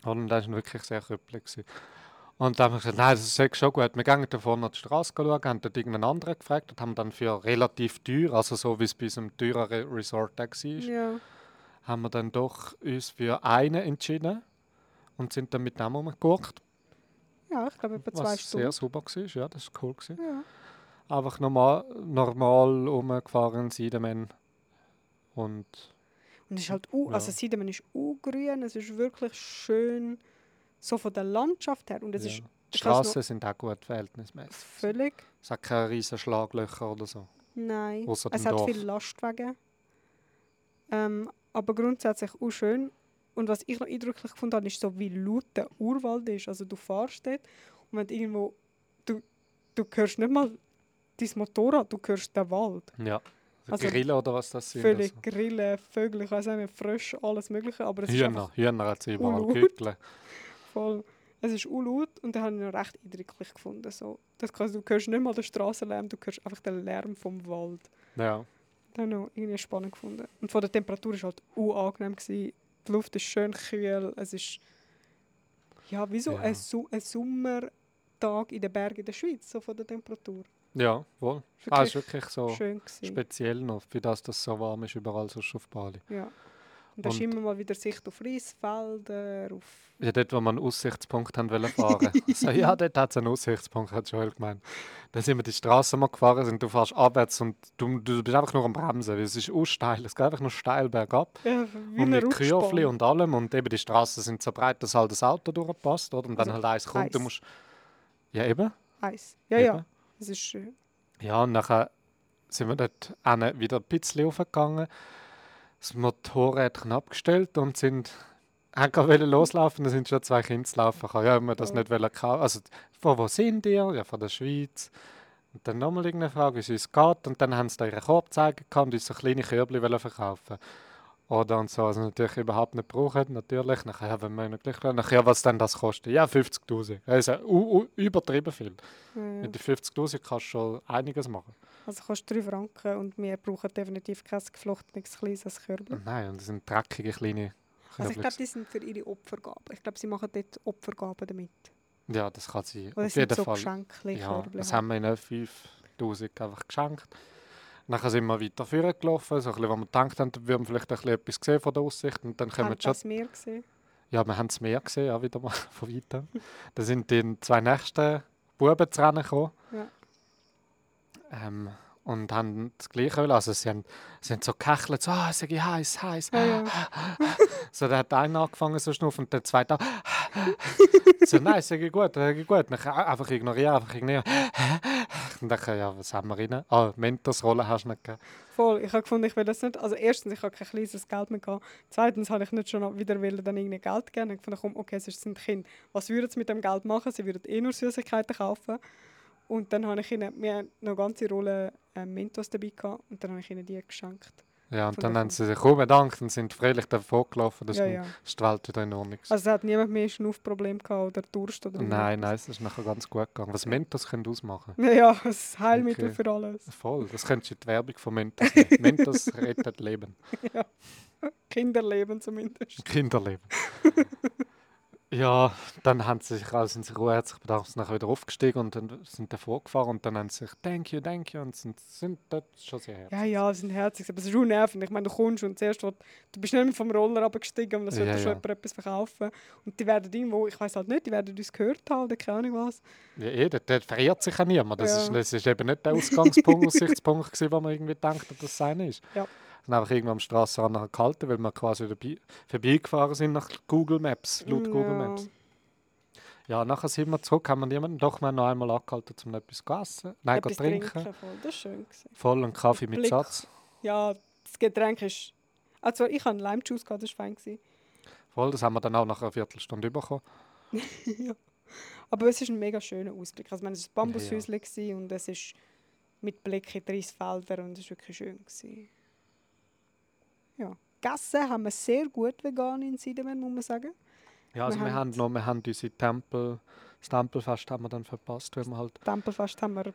Und das war wirklich sehr krüppelig. Und dann haben wir gesagt, nein, das ist schon gut. Wir gehen da vorne an die Straße schauen, haben dort irgendeinen anderen gefragt und haben dann für relativ teuer, also so wie es bei unserem teureren Resort auch war, Ja. haben wir dann doch uns für einen entschieden und sind dann mit dem rumgeguckt, ja, ich glaube etwa zwei was Stunden. sehr super war. Ja, das war cool. Gewesen. Ja. Einfach normal, normal rumgefahren, Siedemann und Und es ist halt, u, Ja. also Siedemann ist grün, es ist wirklich schön, so von der Landschaft her. Und es ja. ist Straßen sind auch gut verhältnismäßig. völlig, Es hat keine riesen Schlaglöcher oder so. nein, Ausser es hat Dorf. viele Lastwagen. Ähm, aber grundsätzlich auch schön. Und was ich noch eindrücklich gefunden habe, ist so, wie laut der Urwald ist. Also du fährst dort und wenn du irgendwo, du, du hörst nicht mal dein Motorrad, du hörst den Wald. Ja. Also Also Grillen oder was das sind. Völlig Also. Grillen, Vögel, ich weiß nicht, Frösche, alles mögliche. Aber es ist Hühner, einfach Hühner hat sie überall unlaut. Voll... Es ist unlaut und den habe ich noch recht eindrücklich gefunden. So, das kannst, du hörst nicht mal den Strassenlärm, du hörst einfach den Lärm vom Wald. Ja. Das habe ich noch irgendwie spannend gefunden. Und von der Temperatur war es halt unangenehm. Gewesen. Die Luft ist schön kühl. Es ist ja, wie so Ja. ein, Su ein Sommertag in den Bergen in der Schweiz, so von der Temperatur. Ja, wohl. Ist Ah, ist wirklich so speziell noch, für das das so warm ist überall sonst auf Bali. Ja. Und da ist immer mal wieder Sicht auf Reisfelder, auf... Ja, dort, wo wir einen Aussichtspunkt haben wollen fahren. so, ja, dort hat es einen Aussichtspunkt, hat Joel gemeint. Dann sind wir die Straße mal gefahren, sind, du fährst abwärts und du, du bist einfach nur am Bremsen, weil es ist auch steil. Es geht einfach nur steil bergab. Ja, und mit Rutschbahn. und allem. Und eben die Straßen sind so breit, dass halt das Auto durchpasst, oder? Und wenn Also halt eins kommt, du Eis. musst... Ja, eben. Eis. Ja, ja. eben. Das ist schön. Ja, und nachher sind wir dort wieder ein bisschen hochgegangen. Das Motorrädchen abgestellt und sind haben loslaufen, dann sind schon zwei Kinder zu laufen gekommen. Ja, haben wir das Oh. nicht wollen kaufen. Also, von wo sind ihr? Ja, von der Schweiz. Und dann nochmal irgendeine Frage, wie es uns geht. Und dann haben sie da ihren Korb gezeigt und uns so kleine Körbchen wollen verkaufen. Oder und so, also natürlich überhaupt nicht brauchen, natürlich. Nachher, wenn wir ihnen gleich nachher, was denn das kostet? Ja, 50'000. Also, u, u, übertrieben viel. Ja, ja. Mit den 50'000 kannst du schon einiges machen. Also kostet 3 Franken und wir brauchen definitiv kein geflochtenes kleines Körbchen. Nein, und das sind dreckige kleine Also ich Körbchen. glaube, die sind für ihre Opfergaben. Ich glaube, sie machen dort Opfergaben damit. Ja, das kann sein. Oder Auf jeden so Fall. Ja, Körbchen das halt. haben wir ihnen 5000 einfach geschenkt. Nachher sind wir weiter vorgelaufen, gelaufen, so ein bisschen, wo wir gedacht haben, wir haben vielleicht ein bisschen etwas gesehen von der Aussicht und dann Haben schon, das Meer gesehen? ja, wir haben das Meer gesehen, ja, wieder mal von weitem. Dann sind die zwei nächsten Buben zu Rennen gekommen Ja. ähm, und haben das Gleiche wollen. Also sie haben, sie haben so gekechelt, so, ah, es sei heiß, heiß. Ja, ja. So, dann hat einer angefangen so zu schnaufen und der zweite auch. so, nein, es sei gut, es sei gut. Dann einfach ignorieren, einfach ignorieren. Und dann, ja, was haben wir rein? Ah, Mentorsrolle hast du nicht gegeben. Voll. Ich habe gefunden, ich will das nicht. Also erstens, ich habe kein kleines Geld mehr gehabt. Zweitens habe ich nicht schon wieder dann irgendwie Geld geben. Ich gefunden, komm, okay, es sind Kinder. Was würden sie mit dem Geld machen? Sie würden eh nur Süßigkeiten kaufen. Und dann habe ich ihnen, wir noch ganze Rolle äh, Mentos dabei gehabt und dann habe ich ihnen die geschenkt. Ja, und dann haben sie sich bedankt und sind fröhlich davon gelaufen. Das ja, ist, ja. ist die Welt wieder in Ordnung. gewesen. Also hat niemand mehr Schnaufproblem gehabt oder Durst oder nein, nein, es ist nachher ganz gut gegangen. Was Mentos können ausmachen? nein. Ja, das Heilmittel Okay. für alles. Voll, das könntest du die Werbung von Mentos nehmen. Mentos rettet Leben. Kinderleben zumindest. Kinderleben. Ja, dann haben sie sich also sind sie herzlich bedankt, sind nachher wieder aufgestiegen und dann sind davor gefahren und dann haben sie sich Thank you, thank you und sind, sind dort schon sehr herzlich. Ja, ja, sie sind herzig, aber es ist schon nervig. Ich meine, du kommst und zuerst, will- du bist nicht mehr vom Roller abgestiegen und es wird Ja, dir schon ja. jemand etwas verkaufen. Und die werden irgendwo, ich weiß halt nicht, die werden uns gehört haben oder keine Ahnung was. Ja, eh, dort, dort verirrt sich ja niemand. Das, Ja. ist, das ist eben nicht der Ausgangspunkt, Aussichtspunkt, gewesen, wo man irgendwie denkt, dass das sein ist. Ja. Dann einfach irgendwann am Strassenrand gehalten, weil wir quasi dabei, vorbeigefahren sind nach Google Maps, laut Google Ja. Maps. Ja, nachher sind wir zurück, haben wir niemanden doch mal noch einmal angehalten, um etwas zu essen. Nein, Etwas zu trinken. voll. Das war schön. Gewesen. Voll einen Kaffee mit Blick. Satz. Ja, das Getränk ist... Also ich hatte Lime Juice, gehabt, das war fein. Gewesen. Voll, das haben wir dann auch nach einer Viertelstunde bekommen. Aber es ist ein mega schöner Ausblick. Also, ich meine, es war ein Bambushäuschen gewesen und es ist mit Blick in die Reisfelder und es war wirklich schön. Gewesen. Ja. Gegessen haben wir sehr gut vegan in Sidemen, muss man sagen. Ja, also Wir wir, haben- haben noch, wir haben unsere Tempel, das Tempelfest haben wir dann verpasst, weil wir halt Tempelfest haben wir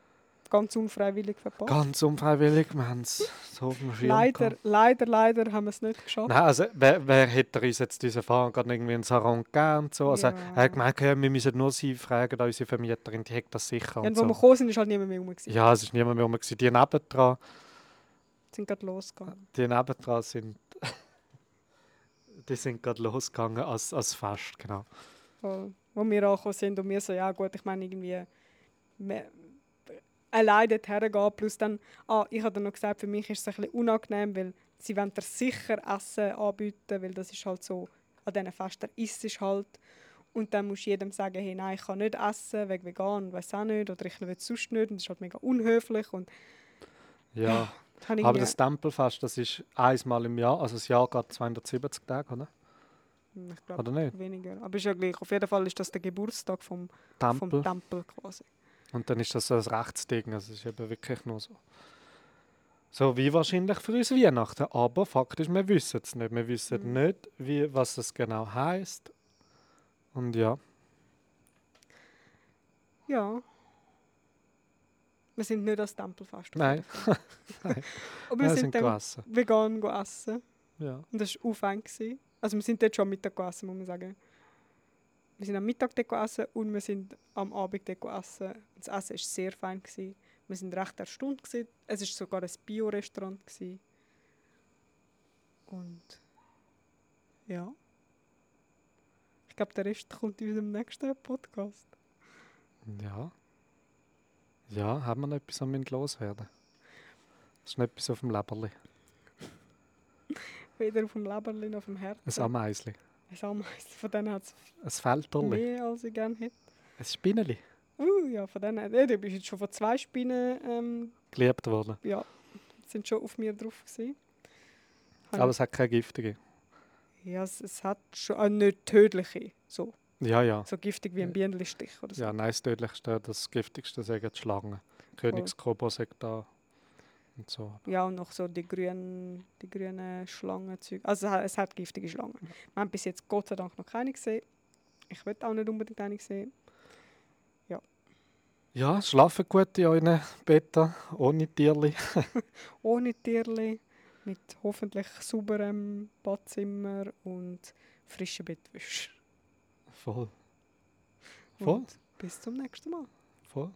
ganz unfreiwillig verpasst. ganz unfreiwillig, wir haben es so auf dem Schirm leider, leider, leider haben wir es nicht geschafft. Nein, also wer, wer hätte uns jetzt diesen Fahrer gerade irgendwie einen Sarong gegeben und so? Also Ja. er hat gemeint, ja, wir müssen nur sie fragen, da unsere Vermieterin, die hat das sicher Ja, und und wo wir so. gekommen sind, ist halt niemand mehr rum. gewesen. Ja, es ist niemand mehr rum, gewesen. die nebendran, sind gerade losgegangen. die nebendran sind, die sind gerade losgegangen als, als Fest, genau. Voll. Wo wir angekommen sind und wir so, ja gut, ich meine irgendwie allein dorthin gehen, plus dann, ah, ich habe dann noch gesagt, für mich ist es ein bisschen unangenehm, weil sie wollen dir sicher Essen anbieten, weil das ist halt so, an diesen Festen isst es halt. Und dann musst du jedem sagen, hey, nein, ich kann nicht essen, wegen vegan, weiß auch nicht, oder ich will es sonst nicht, und das ist halt mega unhöflich. Und Ja, das habe aber das Tempelfest, das ist einmal im Jahr, also das Jahr geht 270 Tage, oder? Hm, ich glaube Oder nicht? weniger. Aber ist ja gleich. Auf jeden Fall ist das der Geburtstag vom, Tempel. vom Tempel quasi. Und dann ist das so ein Rechtsding, also es ist eben wirklich nur so. So wie wahrscheinlich für uns Weihnachten, aber faktisch, wir wissen es nicht. Wir wissen Mhm. nicht, wie, was es genau heißt. Und ja, Ja. Wir sind nicht als Tempelfest. nein, Fall. Aber wir wir sind, sind dann gegessen. vegan go essen. Ja. Und das war aufhängig. gewesen. Also wir sind dort schon am Mittag gegessen, muss man sagen. Wir sind am Mittag dort gegessen und wir sind am Abend dort gegessen. Das Essen war sehr fein. Gewesen. Wir sind recht erstaunt. Gewesen. Es war sogar ein Bio-Restaurant. Und Ja. Ich glaube, der Rest kommt in unserem nächsten Podcast. Ja. Ja, haben wir noch etwas am loswerden? Ist noch etwas auf dem Leberli? Weder auf dem Leberli noch auf dem Herzen. Ein Ameisli? Ein Ameisen. Von denen hat Ein es Felterli? mehr, als ich gerne hätte. Ein Spinneli? Uh, ja, von denen. Ja, du bist jetzt schon von zwei Spinnen, ähm, Geliebt worden. ja, sind schon auf mir drauf gewesen. Habe Aber es hat keine giftige. Ja, es, es hat schon äh, nicht tödliche, so, Ja, ja. so giftig wie ein Bienenstich oder so. Ja, nein, das tödlichste, das giftigste sagen die Schlangen. Königskobo sagt da. Und so. Ja, und noch so die grünen, die grünen Schlangenzeug. Also es hat- giftige Schlangen. Wir haben bis jetzt Gott sei Dank noch keine gesehen. Ich will auch nicht unbedingt eine sehen. Ja, schlafen gut in euren Betten, ohne Tierli. Ohne Tierli, mit hoffentlich sauberem Badzimmer und frischen Bettwäsche. Voll. Voll, Und bis zum nächsten Mal. voll.